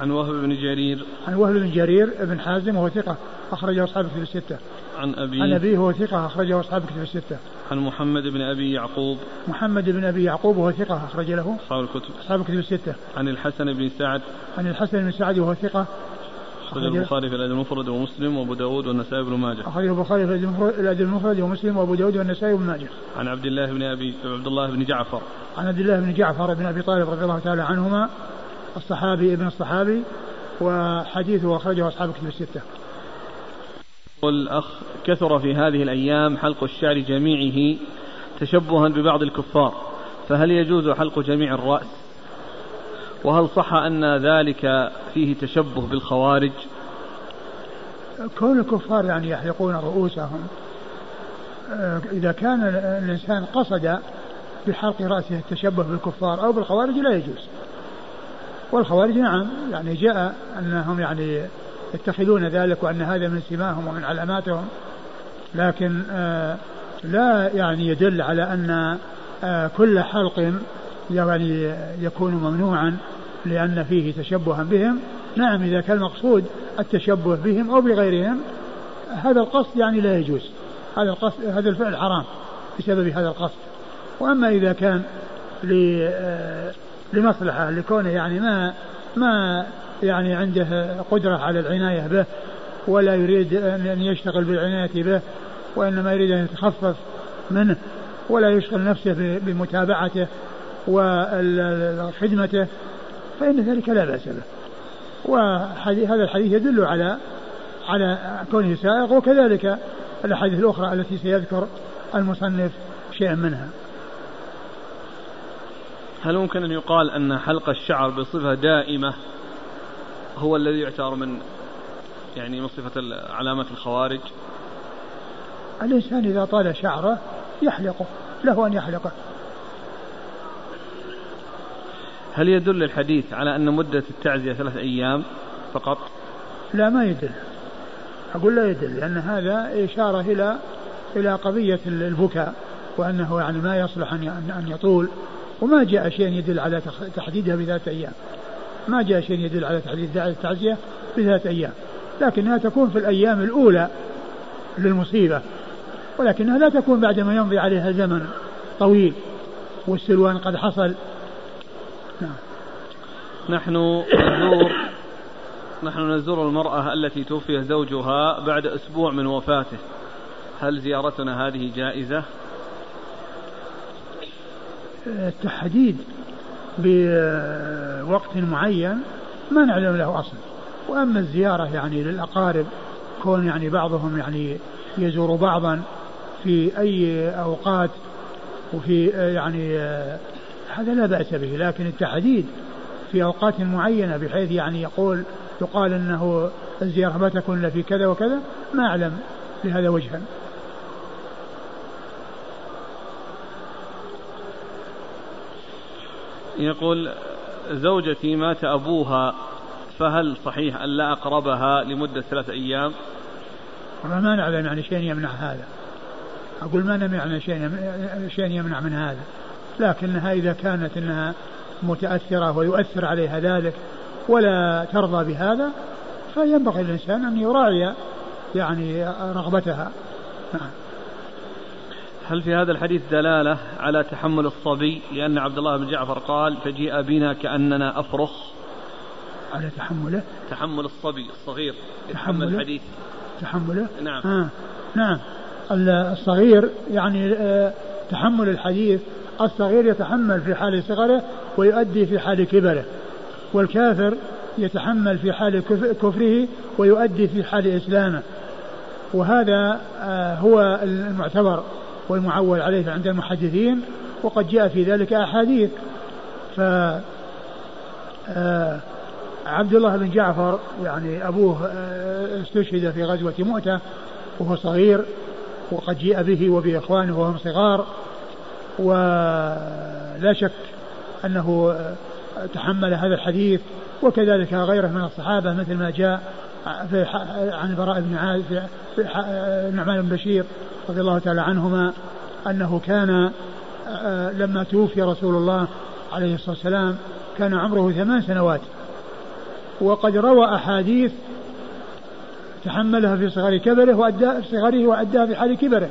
عن وهب بن جرير. عن وهب بن جرير بن حازم وهو ثقة أخرجه أصحاب الكتب الستة. عن أبي عن أبيه وهو ثقة أخرجه أصحاب الكتب الستة. عن محمد بن أبي يعقوب محمد بن أبي يعقوب وهو ثقة أخرج له أصحاب الكتب أصحاب الكتب الستة. عن الحسن بن سعد عن الحسن بن سعد وهو ثقة أخرج البخاري في الأدب المفرد ومسلم وأبو داود والنسائي بن ماجه. أخرج البخاري في الأدب المفرد ومسلم وأبو داود والنسائي بن ماجه. عن عبد الله بن أبي عبد الله بن جعفر. عن عبد الله بن جعفر بن أبي طالب رضي الله تعالى عنهما الصحابي ابن الصحابي وحديثه أخرجه أصحاب الكتب الستة. والأخ كثر في هذه الأيام حلق الشعر جميعه تشبها ببعض الكفار فهل يجوز حلق جميع الرأس؟ وهل صح أن ذلك فيه تشبه بالخوارج؟ كون الكفار يعني يحلقون رؤوسهم آه، إذا كان الإنسان قصد بحلق رأسه التشبه بالكفار أو بالخوارج لا يجوز. والخوارج نعم يعني جاء أنهم يعني يتخذون ذلك وأن هذا من سماهم ومن علاماتهم. لكن آه لا يعني يدل على أن آه كل حلق يعني يكون ممنوعا لأن فيه تشبها بهم. نعم إذا كان المقصود التشبه بهم أو بغيرهم هذا القصد يعني لا يجوز. هذا القصد هذا الفعل حرام بسبب هذا القصد. وأما إذا كان آه، لمصلحة لكونه يعني ما ما يعني عنده قدرة على العناية به ولا يريد أن يشتغل بالعناية به وإنما يريد أن يتخفف منه ولا يشغل نفسه بمتابعته وخدمته فإن ذلك لا بأس به. وهذا الحديث يدل على على كونه سائق وكذلك الأحاديث الأخرى التي سيذكر المصنف شيئا منها. هل ممكن أن يقال أن حلق الشعر بصفة دائمة هو الذي يعتبر من يعني من صفة علامة الخوارج. الإنسان إذا طال شعره يحلقه له أن يحلقه. هل يدل الحديث على أن مدة التعزية ثلاث أيام فقط؟ لا ما يدل. أقول لا يدل لأن هذا إشارة إلى إلى قضية البكاء وأنه يعني ما يصلح أن أن يطول وما جاء شيء يدل على تحديدها بذات أيام. ما جاء شيء يدل على تحديد التعزية بذات أيام لكنها تكون في الأيام الأولى للمصيبة ولكنها لا تكون بعدما يمضي عليها زمن طويل والسلوان قد حصل نعم. نحن نزور نحن نزور المرأة التي توفي زوجها بعد أسبوع من وفاته هل زيارتنا هذه جائزة؟ التحديد بوقت معين ما نعلم له أصل وأما الزيارة يعني للأقارب كون يعني بعضهم يعني يزور بعضا في أي أوقات وفي يعني هذا لا بأس به. لكن التحديد في أوقات معينة بحيث يعني يقول يقال أنه الزيارة ما تكون إلا في كذا وكذا ما أعلم لهذا وجها. يقول زوجتي مات أبوها فهل صحيح أن لا أقربها لمدة ثلاثة أيام؟ ما نعلم يعني شيء يمنع هذا. أقول ما نمنع شيء شيء يمنع من هذا. لكنها إذا كانت أنها متأثرة ويؤثر عليها ذلك ولا ترضى بهذا فينبغي الإنسان أن يراعي يعني رغبتها. نعم. هل في هذا الحديث دلالة على تحمل الصبي؟ لأن عبد الله بن جعفر قال فجيء بنا كأننا أفرخ. على تحمله؟ تحمل الصبي الصغير يتحمل الحديث. تحمله؟ نعم. آه نعم. الصغير يعني آه تحمل الحديث الصغير يتحمل في حال صغره ويؤدي في حال كبره والكافر يتحمل في حال كفره ويؤدي في حال إسلامه. وهذا آه هو المعتبر. والمعول عليه عند المحدثين وقد جاء في ذلك أحاديث. ف آه عبد الله بن جعفر يعني أبوه آه، استشهد في غزوة مؤتة وهو صغير وقد جيء به وبإخوانه وهم صغار. ولا شك أنه آه، تحمل هذا الحديث وكذلك غيره من الصحابة مثل ما جاء في عن البراء بن عازب نعمان بن بشير. رضي الله تعالى عنهما أنه كان آه، لما توفي رسول الله عليه الصلاة والسلام كان عمره ثمان سنوات. وقد روى أحاديث تحملها في صغر كبره وأدى صغره وأداها في حال كبره.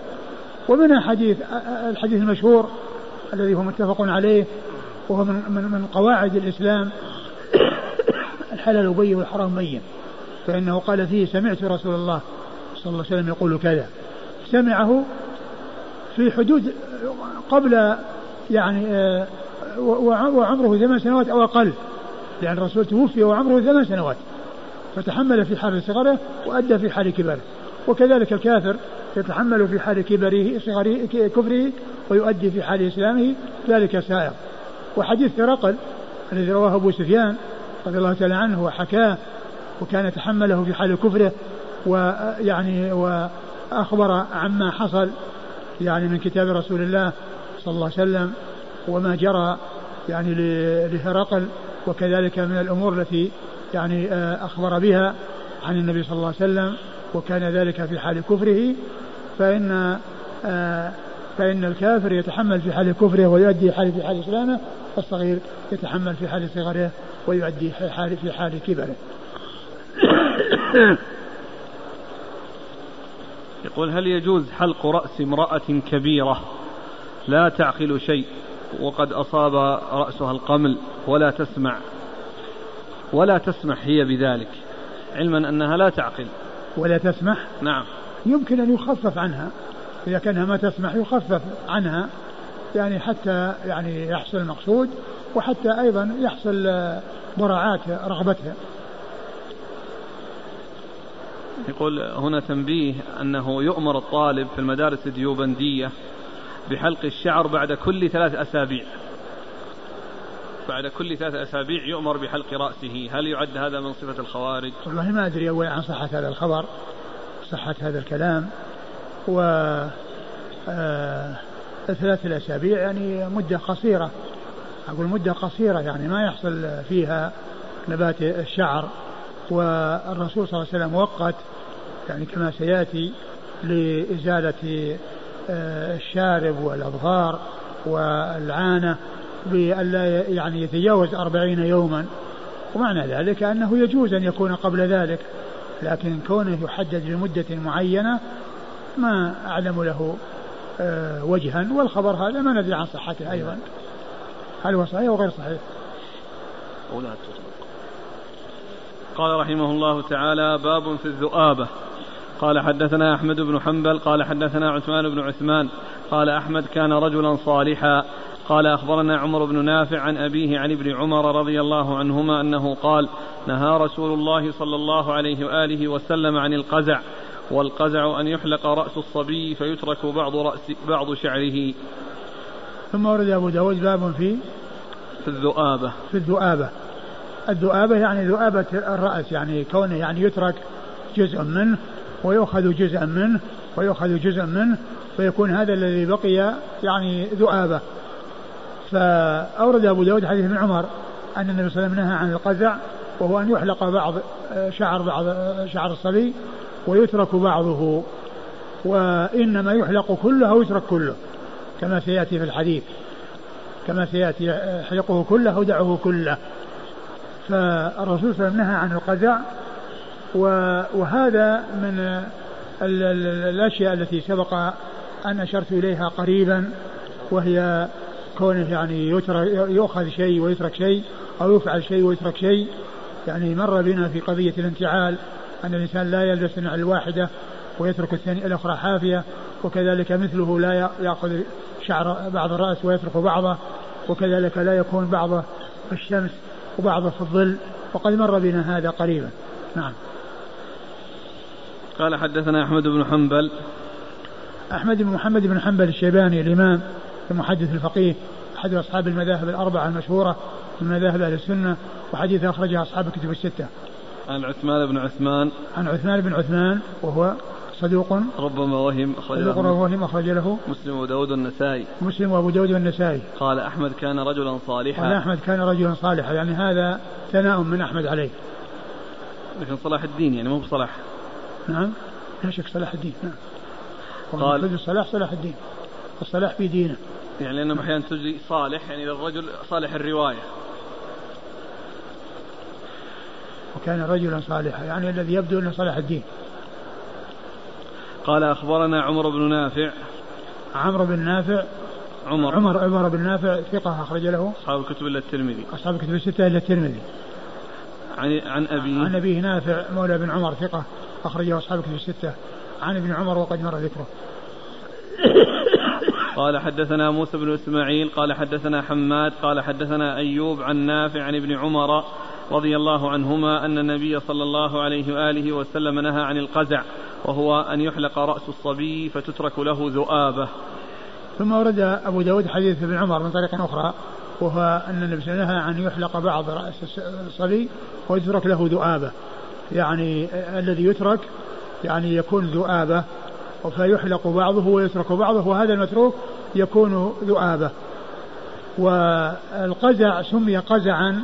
ومنها حديث الحديث المشهور الذي هو متفق عليه وهو من, من, من قواعد الإسلام الحلال بين والحرام بين. فإنه قال فيه سمعت رسول الله صلى الله عليه وسلم يقول كذا. سمعه في حدود قبل يعني آه، وعمره ثمان سنوات أو أقل. لأن الرسول توفي وعمره ثمان سنوات. فتحمل في حال صغره وأدى في حال كبره. وكذلك الكافر يتحمل في حال كبره صغره كفره ويؤدي في حال إسلامه ذلك سائر. وحديث ثرقل الذي رواه أبو سفيان رضي الله تعالى عنه وحكاه وكان يتحمله في حال كفره ويعني وأخبر عما حصل يعني من كتاب رسول الله صلى الله عليه وسلم وما جرى يعني لهرقل وكذلك من الأمور التي يعني آه، أخبر بها عن النبي صلى الله عليه وسلم وكان ذلك في حال كفره فإن آه، فإن الكافر يتحمل في حال كفره ويؤدي حال في حال إسلامه الصغير يتحمل في حال صغره ويؤدي في حال في حال كبره. يقول هل يجوز حلق رأس امرأة كبيرة لا تعقل شيء وقد أصاب رأسها القمل ولا تسمع ولا تسمح هي بذلك علما أنها لا تعقل ولا تسمح؟ نعم. يمكن أن يخفف عنها إذا كانها ما تسمح يخفف عنها يعني حتى يعني يحصل المقصود وحتى أيضا يحصل مراعاة رغبتها. يقول هنا تنبيه أنه يؤمر الطالب في المدارس الديوبندية بحلق الشعر بعد كل ثلاث أسابيع. بعد كل ثلاث أسابيع يؤمر بحلق رأسه. هل يعد هذا من صفة الخوارج؟ والله ما أدري أول عن صحة هذا الخبر صحة هذا الكلام. و آه ثلاث الأسابيع يعني مدة قصيرة. أقول مدة قصيرة يعني ما يحصل فيها نبات الشعر. والرسول صلى الله عليه وسلم وقت يعني كما سيأتي لإزالة آه، الشارب والأظفار والعانة بألا يعني يتجاوز أربعين يوما. ومعنى ذلك أنه يجوز أن يكون قبل ذلك. لكن كونه يحدد لمدة معينة ما أعلم له آه، وجها. والخبر هذا ما ندري عن صحته أيضا. هل هو صحيح أو غير صحيح؟ قال رحمه الله تعالى باب في الذؤابة. قال حدثنا أحمد بن حنبل قال حدثنا عثمان بن عثمان قال أحمد كان رجلا صالحا. قال أخبرنا عمر بن نافع عن أبيه عن ابن عمر رضي الله عنهما أنه قال نهى رسول الله صلى الله عليه وآله وسلم عن القزع والقزع أن يحلق رأس الصبي فيترك بعض رأس بعض شعره. ثم ورد أبو داود باب في في الذؤابة. في الذؤابة. الذؤابة يعني ذؤابة الرأس يعني كونه يعني يترك جزء منه ويؤخذ جزءا منه ويؤخذ جزء منه فيكون هذا الذي بقي يعني ذؤابة. فأورد أبو داود حديث ابن عمر أن النبي صلى الله عليه وسلم نهى عن القزع وهو أن يحلق بعض شعر بعض شعر الصبي ويترك بعضه وإنما يحلق كله أو يترك كله كما سيأتي في الحديث كما سيأتي يحلقه كله أو دعه كله. فالرسول صلى الله عليه وسلم نهى عن القزع وهذا من الأشياء التي سبق أن أشرت إليها قريبا وهي كونه يعني يؤخذ شيء ويترك شيء أو يفعل شيء ويترك شيء. يعني مر بنا في قضية الانتعال أن الإنسان لا يلبس النعل الواحدة ويترك الثانية الأخرى حافية وكذلك مثله لا يأخذ شعر بعض الرأس ويترك بعضه وكذلك لا يكون بعضه في الشمس وبعضه في الظل وقد مر بنا هذا قريبا. نعم. قال حدثنا أحمد بن حنبل. أحمد بن محمد بن حنبل الشيباني الإمام المحدث الفقيه أحد أصحاب المذاهب الأربعة المشهورة من مذاهب أهل السنة وحديث أخرجها أصحاب الكتب الستة. عن عثمان بن عثمان. عن عثمان بن عثمان وهو صدوق. ربما وهم أخرج صدوق ربما وهم أخرج له. مسلم وداود والنسائي. مسلم وأبو داود والنسائي. قال أحمد كان رجلا صالحا. قال أحمد كان رجلا صالحا. يعني هذا ثناء من أحمد عليه. لكن صلاح الدين يعني مو بصلاح. نعم. لا شك صلاح الدين. نعم. قال الصلاح صلاح الدين. الصلاح في دينه. يعني لأنه أحيانا تجي صالح يعني للرجل صالح الرواية. وكان رجلا صالحا. يعني الذي يبدو أنه صلاح الدين. قال أخبرنا عمر بن نافع. عمرو بن نافع. عمر. عمر عمر بن نافع ثقة أخرج له. أصحاب الكتب إلا الترمذي. أصحاب الكتب الستة إلا الترمذي. عن عن أبيه عن أبيه نافع مولى بن عمر ثقة أخرجه أصحاب الكتب الستة. عن ابن عمر وقد مر ذكره. قال حدثنا موسى بن إسماعيل قال حدثنا حماد قال حدثنا أيوب عن نافع عن ابن عمر رضي الله عنهما أن النبي صلى الله عليه وآله وسلم نهى عن القزع. وهو أن يحلق رأس الصبي فتترك له ذؤابة. ثم ورد أبو داود حديث ابن عمر من طريق أخرى وهو أن النبي نهى أن يحلق بعض رأس الصبي ويترك له ذؤابة. يعني الذي يترك يعني يكون ذؤابة فيحلق بعضه ويترك بعضه وهذا المتروك يكون ذؤابة والقزع سمي قزعا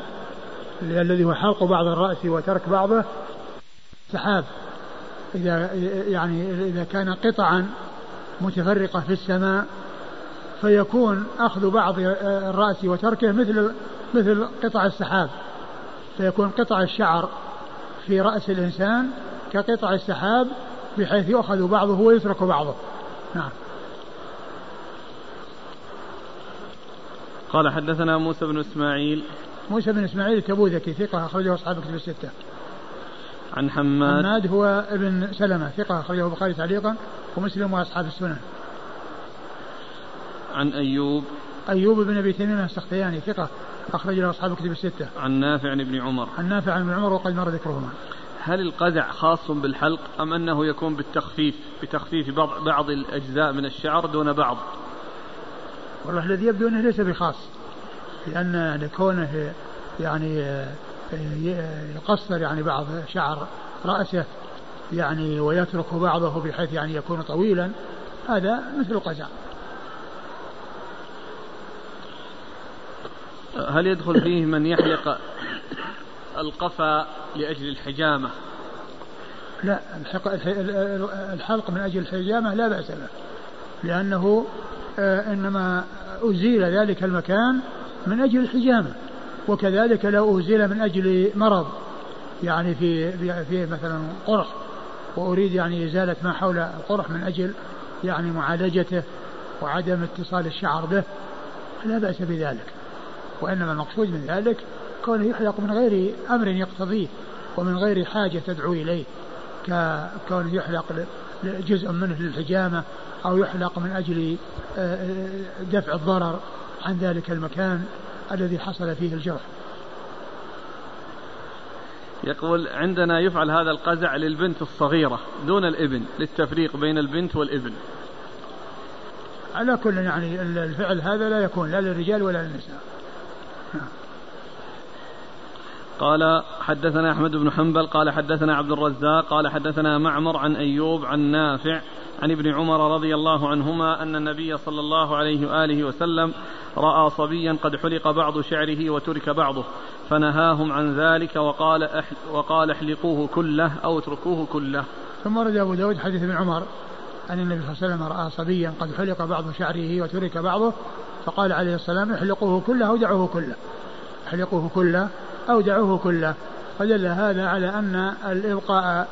الذي هو حلق بعض الرأس وترك بعضه سحاب إذا يعني إذا كان قطعا متفرقة في السماء فيكون أخذ بعض الرأس وتركه مثل مثل قطع السحاب. فيكون قطع الشعر في رأس الإنسان كقطع السحاب بحيث يؤخذ بعضه ويترك بعضه. نعم. قال حدثنا موسى بن إسماعيل. موسى بن إسماعيل التبوذكي ثقة أخرجه أصحاب الكتب الستة. عن حماد حماد هو ابن سلمة ثقة أخرجه البخاري تعليقا ومسلم وأصحاب السنن. عن أيوب أيوب بن أبي تميم السختياني ثقة أخرج له أصحاب الكتب الستة. عن نافع عن ابن عمر. عن نافع عن ابن عمر وقد مر ذكرهما. هل القزع خاص بالحلق أم أنه يكون بالتخفيف بتخفيف بعض, بعض الأجزاء من الشعر دون بعض والله الذي يبدو أنه ليس بخاص لأن لكونه يعني يقصر يعني بعض شعر رأسه يعني ويترك بعضه بحيث يعني يكون طويلا هذا مثل القزع. هل يدخل فيه من يحلق القفا لأجل الحجامة؟ لا الحلق من أجل الحجامة لا بأس به لأنه آه، إنما أزيل ذلك المكان من أجل الحجامة. وكذلك لو أزيل من أجل مرض يعني في في مثلا قرح وأريد يعني إزالة ما حول القرح من أجل يعني معالجته وعدم اتصال الشعر به لا بأس بذلك. وإنما المقصود من ذلك كونه يحلق من غير أمر يقتضيه ومن غير حاجة تدعو إليه ككونه يحلق جزء منه للحجامة أو يحلق من أجل آه، آه، دفع الضرر عن ذلك المكان. الذي حصل فيه الجرح يقول عندنا يفعل هذا القزع للبنت الصغيرة دون الإبن للتفريق بين البنت والإبن على كل يعني الفعل هذا لا يكون لا للرجال ولا للنساء. قال حدثنا أحمد بن حنبل قال حدثنا عبد الرزاق قال حدثنا معمر عن أيوب عن نافع عن ابن عمر رضي الله عنهما أن النبي صلى الله عليه وآله وسلم رأى صبيا قد حلق بعض شعره وترك بعضه فنهاهم عن ذلك وقال أحل وقال احلقوه كله أو اتركوه كله. ثم ورد أبو داود حديث ابن عمر أن النبي صلى الله عليه وسلم رأى صبيا قد حلق بعض شعره وترك بعضه فقال عليه السلام احلقوه كله أو دعوه كله. احلقوه كله أو دعوه كله. فدل هذا على أن الإبقاء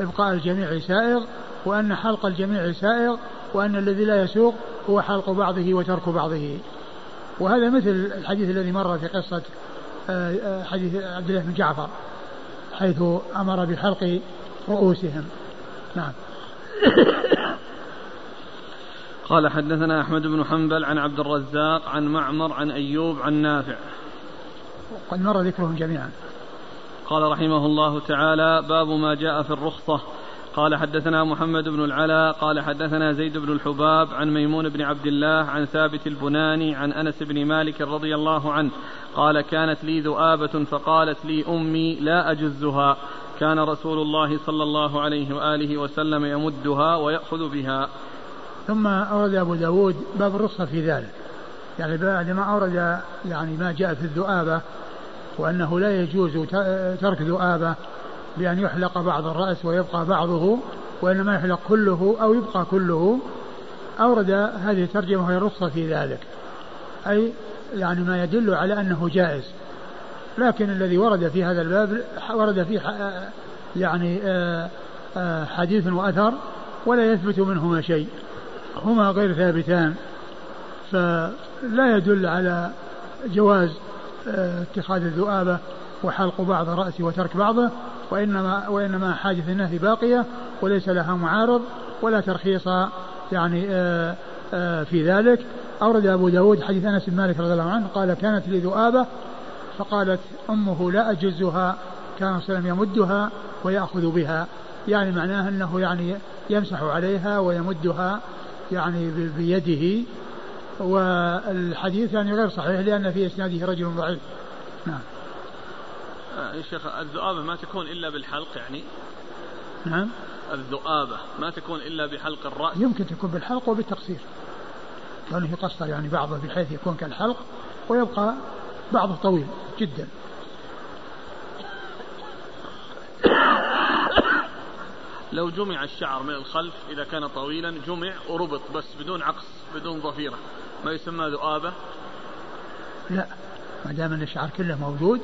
إبقاء الجميع سائغ وأن حلق الجميع سائغ وأن الذي لا يسوق هو حلق بعضه وترك بعضه. وهذا مثل الحديث الذي مر في قصة آه، آه، حديث عبد الله بن جعفر حيث أمر بحلق رؤوسهم. نعم. قال حدثنا أحمد بن حنبل عن عبد الرزاق عن معمر عن أيوب عن نافع. قد مر ذكرهم جميعا. قال رحمه الله تعالى باب ما جاء في الرخصة. قال حدثنا محمد بن العلاء قال حدثنا زيد بن الحباب عن ميمون بن عبد الله عن ثابت البناني عن أنس بن مالك رضي الله عنه قال كانت لي ذؤابة فقالت لي أمي لا أجزها كان رسول الله صلى الله عليه وآله وسلم يمدها ويأخذ بها. ثم أورد أبو داود باب الرخصة في ذلك. يعني بعد ما أورد يعني ما جاء في الذؤابة وأنه لا يجوز ترك ذؤابة بأن يحلق بعض الرأس ويبقى بعضه وإنما يحلق كله أو يبقى كله. أورد هذه الترجمة وهي الرخصة في ذلك. أي يعني ما يدل على أنه جائز. لكن الذي ورد في هذا الباب ورد فيه يعني آه، آه، حديث وأثر ولا يثبت منهما شيء. هما غير ثابتان. فلا يدل على جواز آه، اتخاذ الذؤابة وحلق بعض الرأس وترك بعضه. وإنما وإنما حاجة النهي باقية وليس لها معارض ولا ترخيص يعني آه، آه، في ذلك. أورد أبو داود حديث أنس بن مالك رضي الله عنه قال كانت لي ذؤابة فقالت أمه لا أجزها كان صلى يمدها ويأخذ بها. يعني معناه أنه يعني يمسح عليها ويمدها يعني بيده. والحديث يعني غير صحيح لأن في إسناده رجل ضعيف. آه، يا شيخ الذؤابة ما تكون إلا بالحلق يعني. نعم. الذؤابة ما تكون إلا بحلق الرأس. يمكن تكون بالحلق وبالتقصير. كونه يقصر يعني بعضه بحيث يكون كالحلق ويبقى بعضه طويل جدا. لو جمع الشعر من الخلف إذا كان طويلا جمع وربط بس بدون عقص بدون ظفيرة ما يسمى ذؤابة؟ لا ما دام الشعر كله موجود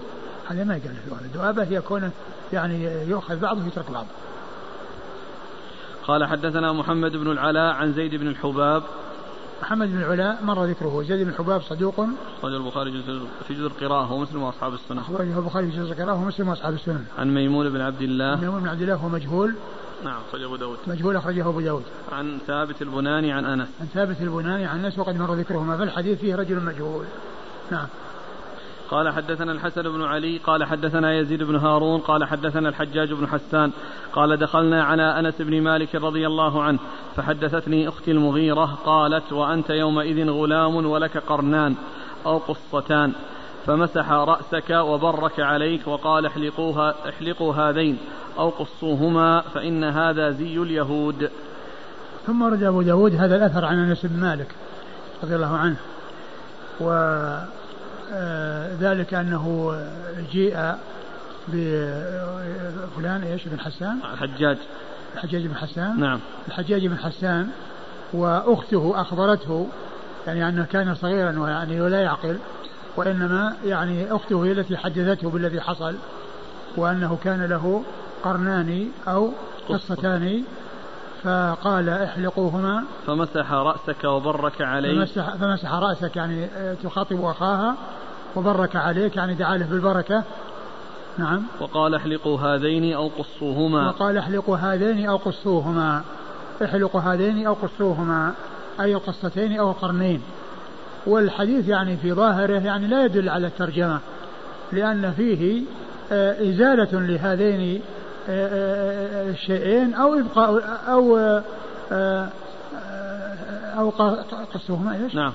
هذا ما يقال ذؤابة الذؤابة هي كونه يعني يؤخذ بعضه ويترك بعضه. قال حدثنا محمد بن العلاء عن زيد بن الحباب. محمد بن العلاء مر ذكره. زيد بن الحباب صدوق. أخرج البخاري في جزء القراءة ومسلم وأصحاب السنة. أخرجه البخاري في جزء القراءة ومسلم وأصحاب السنة. عن ميمون بن عبد الله. ميمون بن عبد الله هو مجهول. نعم أخرجه أبو داود. مجهول أخرجه أبو داود. عن ثابت البناني عن أنس. عن ثابت البناني عن أنس وقد مر ذكرهما في الحديث فيه رجل مجهول. نعم. قال حدثنا الحسن بن علي قال حدثنا يزيد بن هارون قال حدثنا الحجاج بن حسان قال دخلنا على أنس بن مالك رضي الله عنه فحدثتني أختي المغيرة قالت وأنت يومئذ غلام ولك قرنان أو قصتان فمسح رأسك وبرك عليك وقال احلقوها احلقوا هذين أو قصوهما فإن هذا زي اليهود. ثم ورد أبو داود هذا الأثر عن أنس بن مالك رضي الله عنه و ذلك أنه جيء بفلان إيش؟ بن حسان؟ الحجاج. الحجاج بن حسان. نعم. الحجاج بن حسان وأخته اخبرته يعني أنه كان صغيرا ويعني ولا يعقل وإنما يعني أخته هي التي حدثته بالذي حصل وأنه كان له قرنان أو قصتان فقال احلقوهما. فمسح رأسك وبرك عليك. فمسح, فمسح رأسك يعني آه، تخاطب أخاها وبرك عليك يعني دعا له بالبركة. نعم. وقال احلقوا هذين أو قصوهما. وقال احلقوا هذين أو قصوهما. احلقوا هذين أو قصوهما أي القصتين أو القرنين والحديث يعني في ظاهره يعني لا يدل على الترجمة لأن فيه آه، إزالة لهذين الشيئين أو إبقاء أو أو قصوهما إيش؟ نعم.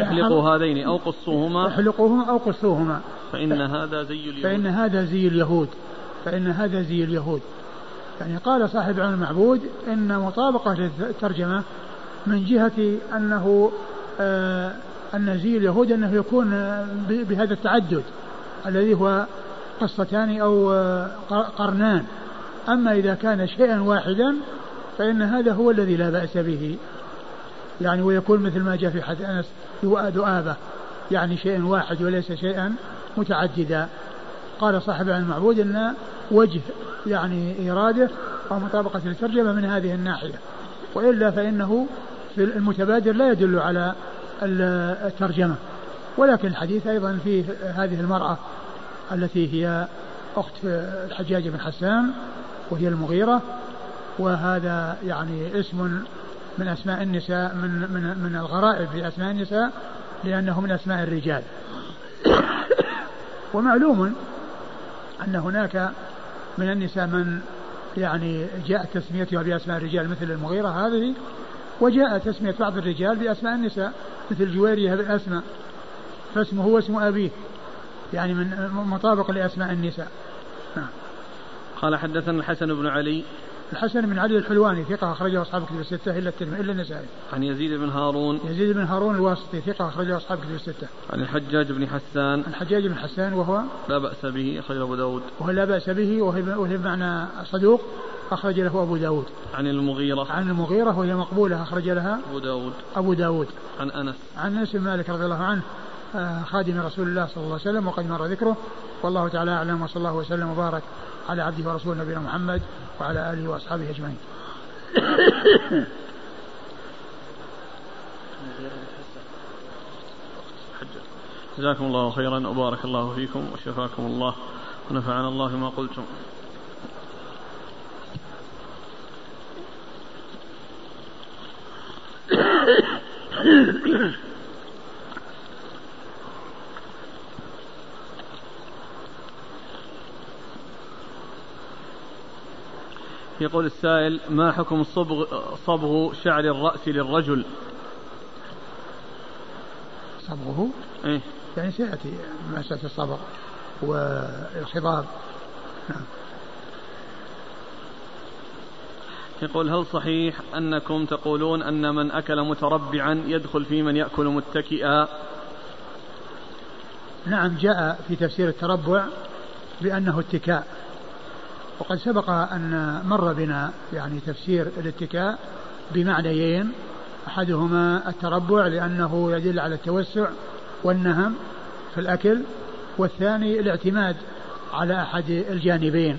احلقوا هذين أو قصوهما. احلقوهما أو قصوهما. فإن هذا زي اليهود. فإن هذا زي اليهود. فإن هذا زي اليهود. يعني قال صاحب عون المعبود إن مطابقة للترجمة من جهة أنه آه أن زي اليهود أنه يكون بهذا التعدد الذي هو قصتان أو آه، قرنان. أما إذا كان شيئا واحدا فإن هذا هو الذي لا بأس به. يعني ويكون مثل ما جاء في حديث أنس ذؤابة يعني شيء واحد وليس شيئا متعددا. قال صاحب المعبود أن وجه يعني إراده أو مطابقة الترجمة من هذه الناحية. وإلا فإنه في المتبادر لا يدل على الترجمة. ولكن الحديث أيضا في هذه المرأة التي هي أخت الحجاج بن حسان وهي المغيرة وهذا يعني اسم من أسماء النساء من من من الغرائب في أسماء النساء لأنه من أسماء الرجال ومعلوم أن هناك من النساء من يعني جاء تسميتها بأسماء الرجال مثل المغيرة هذه وجاء تسمية بعض الرجال بأسماء النساء مثل جويرية بالأسماء فاسمه هو اسم أبيه يعني من مطابق لأسماء النساء. قال حدثنا الحسن بن علي. الحسن بن علي الحلواني ثقة أخرجه أصحاب كتب الستة إلا الترمذي إلا النسائي. عن يزيد بن هارون. يزيد بن هارون الواسطي ثقة أخرجه أصحاب كتب الستة. عن الحجاج بن حسان. الحجاج بن حسان وهو لا بأس به أخرجه أبو داود. وهو لا بأس به وهي بمعنى صدوق أخرج له أبو داود. عن المغيرة. عن المغيرة وهي مقبولة أخرج لها أبو داود. أبو داود. عن أنس. عن أنس بن مالك رضي الله عنه آه، خادم رسول الله صلى الله عليه وسلم وقد مر ذكره. والله تعالى أعلم وصلى الله وسلم وبارك على عبده ورسوله نبينا محمد وعلى آله وأصحابه أجمعين. جزاكم الله خيرا وبارك الله فيكم وشفاكم الله ونفعنا الله ما قلتم. يقول السائل ما حكم صبغ صبغ شعر الرأس للرجل؟ صبغه؟ إيه؟ يعني سيأتي مسألة الصبغ والخضاب نعم. يقول هل صحيح أنكم تقولون أن من أكل متربعا يدخل في من يأكل متكئا؟ نعم جاء في تفسير التربع بأنه اتكاء. وقد سبق أن مر بنا يعني تفسير الاتكاء بمعنيين أحدهما التربع لأنه يدل على التوسع والنهم في الأكل والثاني الاعتماد على أحد الجانبين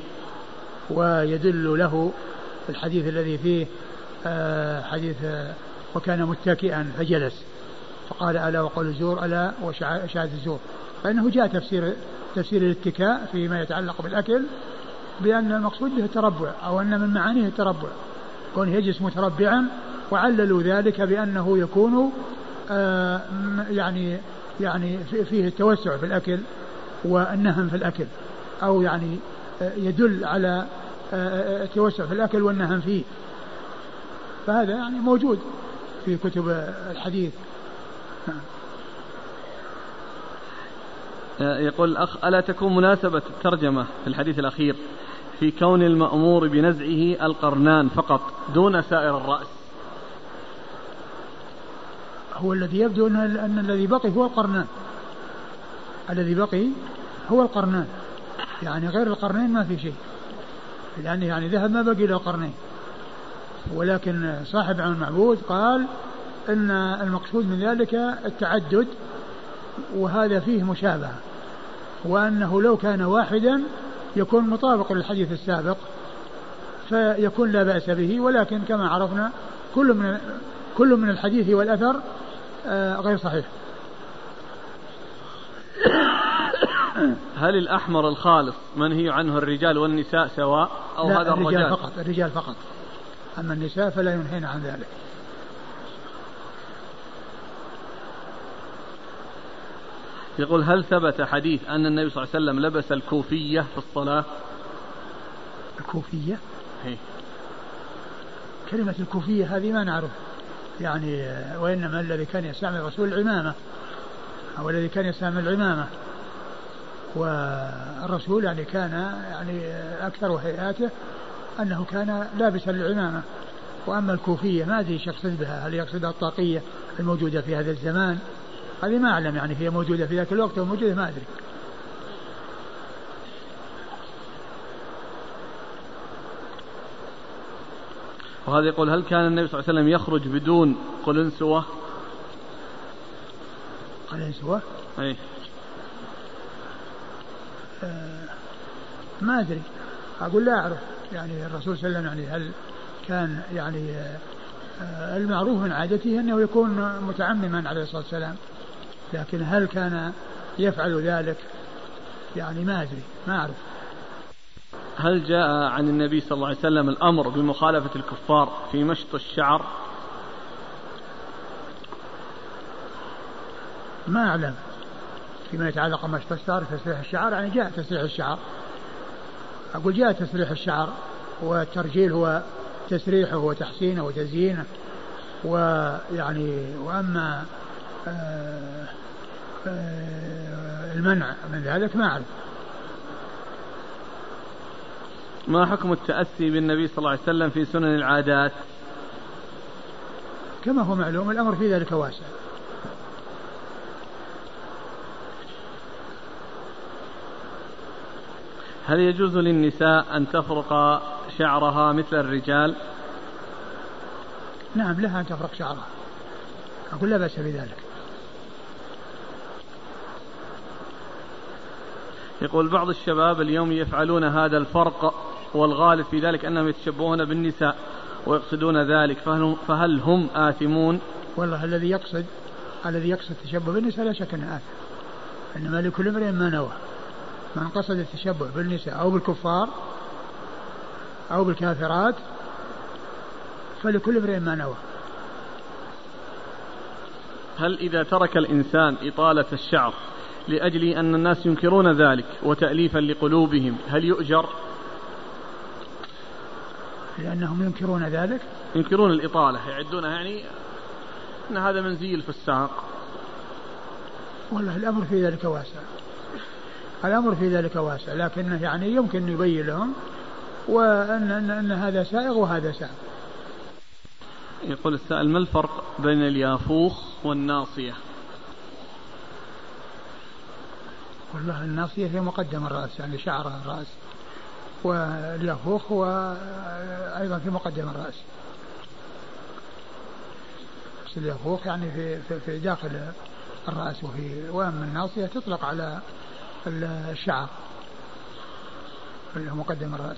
ويدل له الحديث الذي فيه آه، حديث آه، وكان متكئا فجلس فقال ألا وقول الزور ألا وشهادة الزور. فإنه جاء تفسير تفسير الاتكاء فيما يتعلق بالأكل بأن المقصود به التربع أو أن من معانيه التربع كونه يجلس متربعا وعللوا ذلك بأنه يكون آه يعني يعني فيه التوسع في الأكل والنهم في الأكل أو يعني آه يدل على آه التوسع في الأكل والنهم فيه. فهذا يعني موجود في كتب الحديث. نعم. يقول الأخ ألا تكون مناسبة الترجمة في الحديث الأخير؟ في كون المأمور بنزعه القرنان فقط دون سائر الرأس. هو الذي يبدو أن, أن الذي بقي هو القرنان. الذي بقي هو القرنان. يعني غير القرنين ما في شيء. لأنه يعني ذهب ما بقي له قرنين. ولكن صاحب عن المعبود قال إن المقصود من ذلك التعدد وهذا فيه مشابهة. وأنه لو كان واحدا يكون مطابق للحديث السابق فيكون لا بأس به ولكن كما عرفنا كل من كل من الحديث والأثر آه، غير صحيح. هل الأحمر الخالص منهي عنه الرجال والنساء سواء؟ أو لا هذا الرجال؟ الرجال فقط الرجال فقط. أما النساء فلا ينهين عن ذلك. يقول هل ثبت حديث أن النبي صلى الله عليه وسلم لبس الكوفية في الصلاة؟ الكوفية؟ هي. كلمة الكوفية هذه ما نعرف. يعني وإنما الذي كان يستعمل الرسول العمامة. أو الذي كان يستعمل العمامة. والرسول يعني كان يعني أكثر هيئاته أنه كان لابسا العمامة وأما الكوفية ما أدري إيش يقصد بها هل يقصد الطاقية الموجودة في هذا الزمان؟ هذه ما أعلم يعني هي موجودة في ذاك الوقت أو موجودة ما أدري. وهذا يقول هل كان النبي صلى الله عليه وسلم يخرج بدون قلنسوة؟ قلنسوة؟ أي. آه ما أدري. أقول لا أعرف. يعني الرسول صلى الله عليه وسلم يعني هل كان يعني آه المعروف من عادته أنه يكون متعمما عليه الصلاة والسلام؟ لكن هل كان يفعل ذلك؟ يعني ما أدري ما أعرف. هل جاء عن النبي صلى الله عليه وسلم الأمر بمخالفة الكفار في مشط الشعر؟ ما أعلم. فيما يتعلق بمشط الشعر تسريح الشعر يعني جاء تسريح الشعر. أقول جاء تسريح الشعر والترجيل هو تسريحه وتحسينه وتزيينه ويعني وأما آه، المنع. من ذلك ما أعرف. ما حكم التأسي بالنبي صلى الله عليه وسلم في سنن العادات؟ كما هو معلوم الأمر في ذلك واسع. هل يجوز للنساء أن تفرق شعرها مثل الرجال؟ نعم لها أن تفرق شعرها. أقول لا بأس بذلك. يقول بعض الشباب اليوم يفعلون هذا الفرق والغالب في ذلك أنهم يتشبهون بالنساء ويقصدون ذلك فهل, فهل هم آثمون؟ والله الذي يقصد الذي يقصد التشبه بالنساء لا شك أنه آثم. إنما لكل امرئ ما نوى. من قصد التشبه بالنساء أو بالكفار أو بالكافرات فلكل امرئ ما نوى. هل إذا ترك الإنسان إطالة الشعر لأجل أن الناس ينكرون ذلك وتأليفا لقلوبهم. هل يؤجر؟ لأنهم ينكرون ذلك؟ ينكرون الإطالة يعدونها. يعني أن هذا من زي الفساق والله الأمر في ذلك واسع. الأمر في ذلك واسع لكنه يعني يمكن يبين لهم وأن أن, أن هذا سائغ وهذا سائغ. يقول السائل ما الفرق بين اليافوخ والناصية؟ والله الناصية هي مقدم الرأس يعني شعر الرأس واليافوخ هو أيضا في مقدم الرأس. بس اليافوخ يعني في, في, في داخل الرأس وفي وأما الناصية تطلق على الشعر اللي هو مقدم الرأس.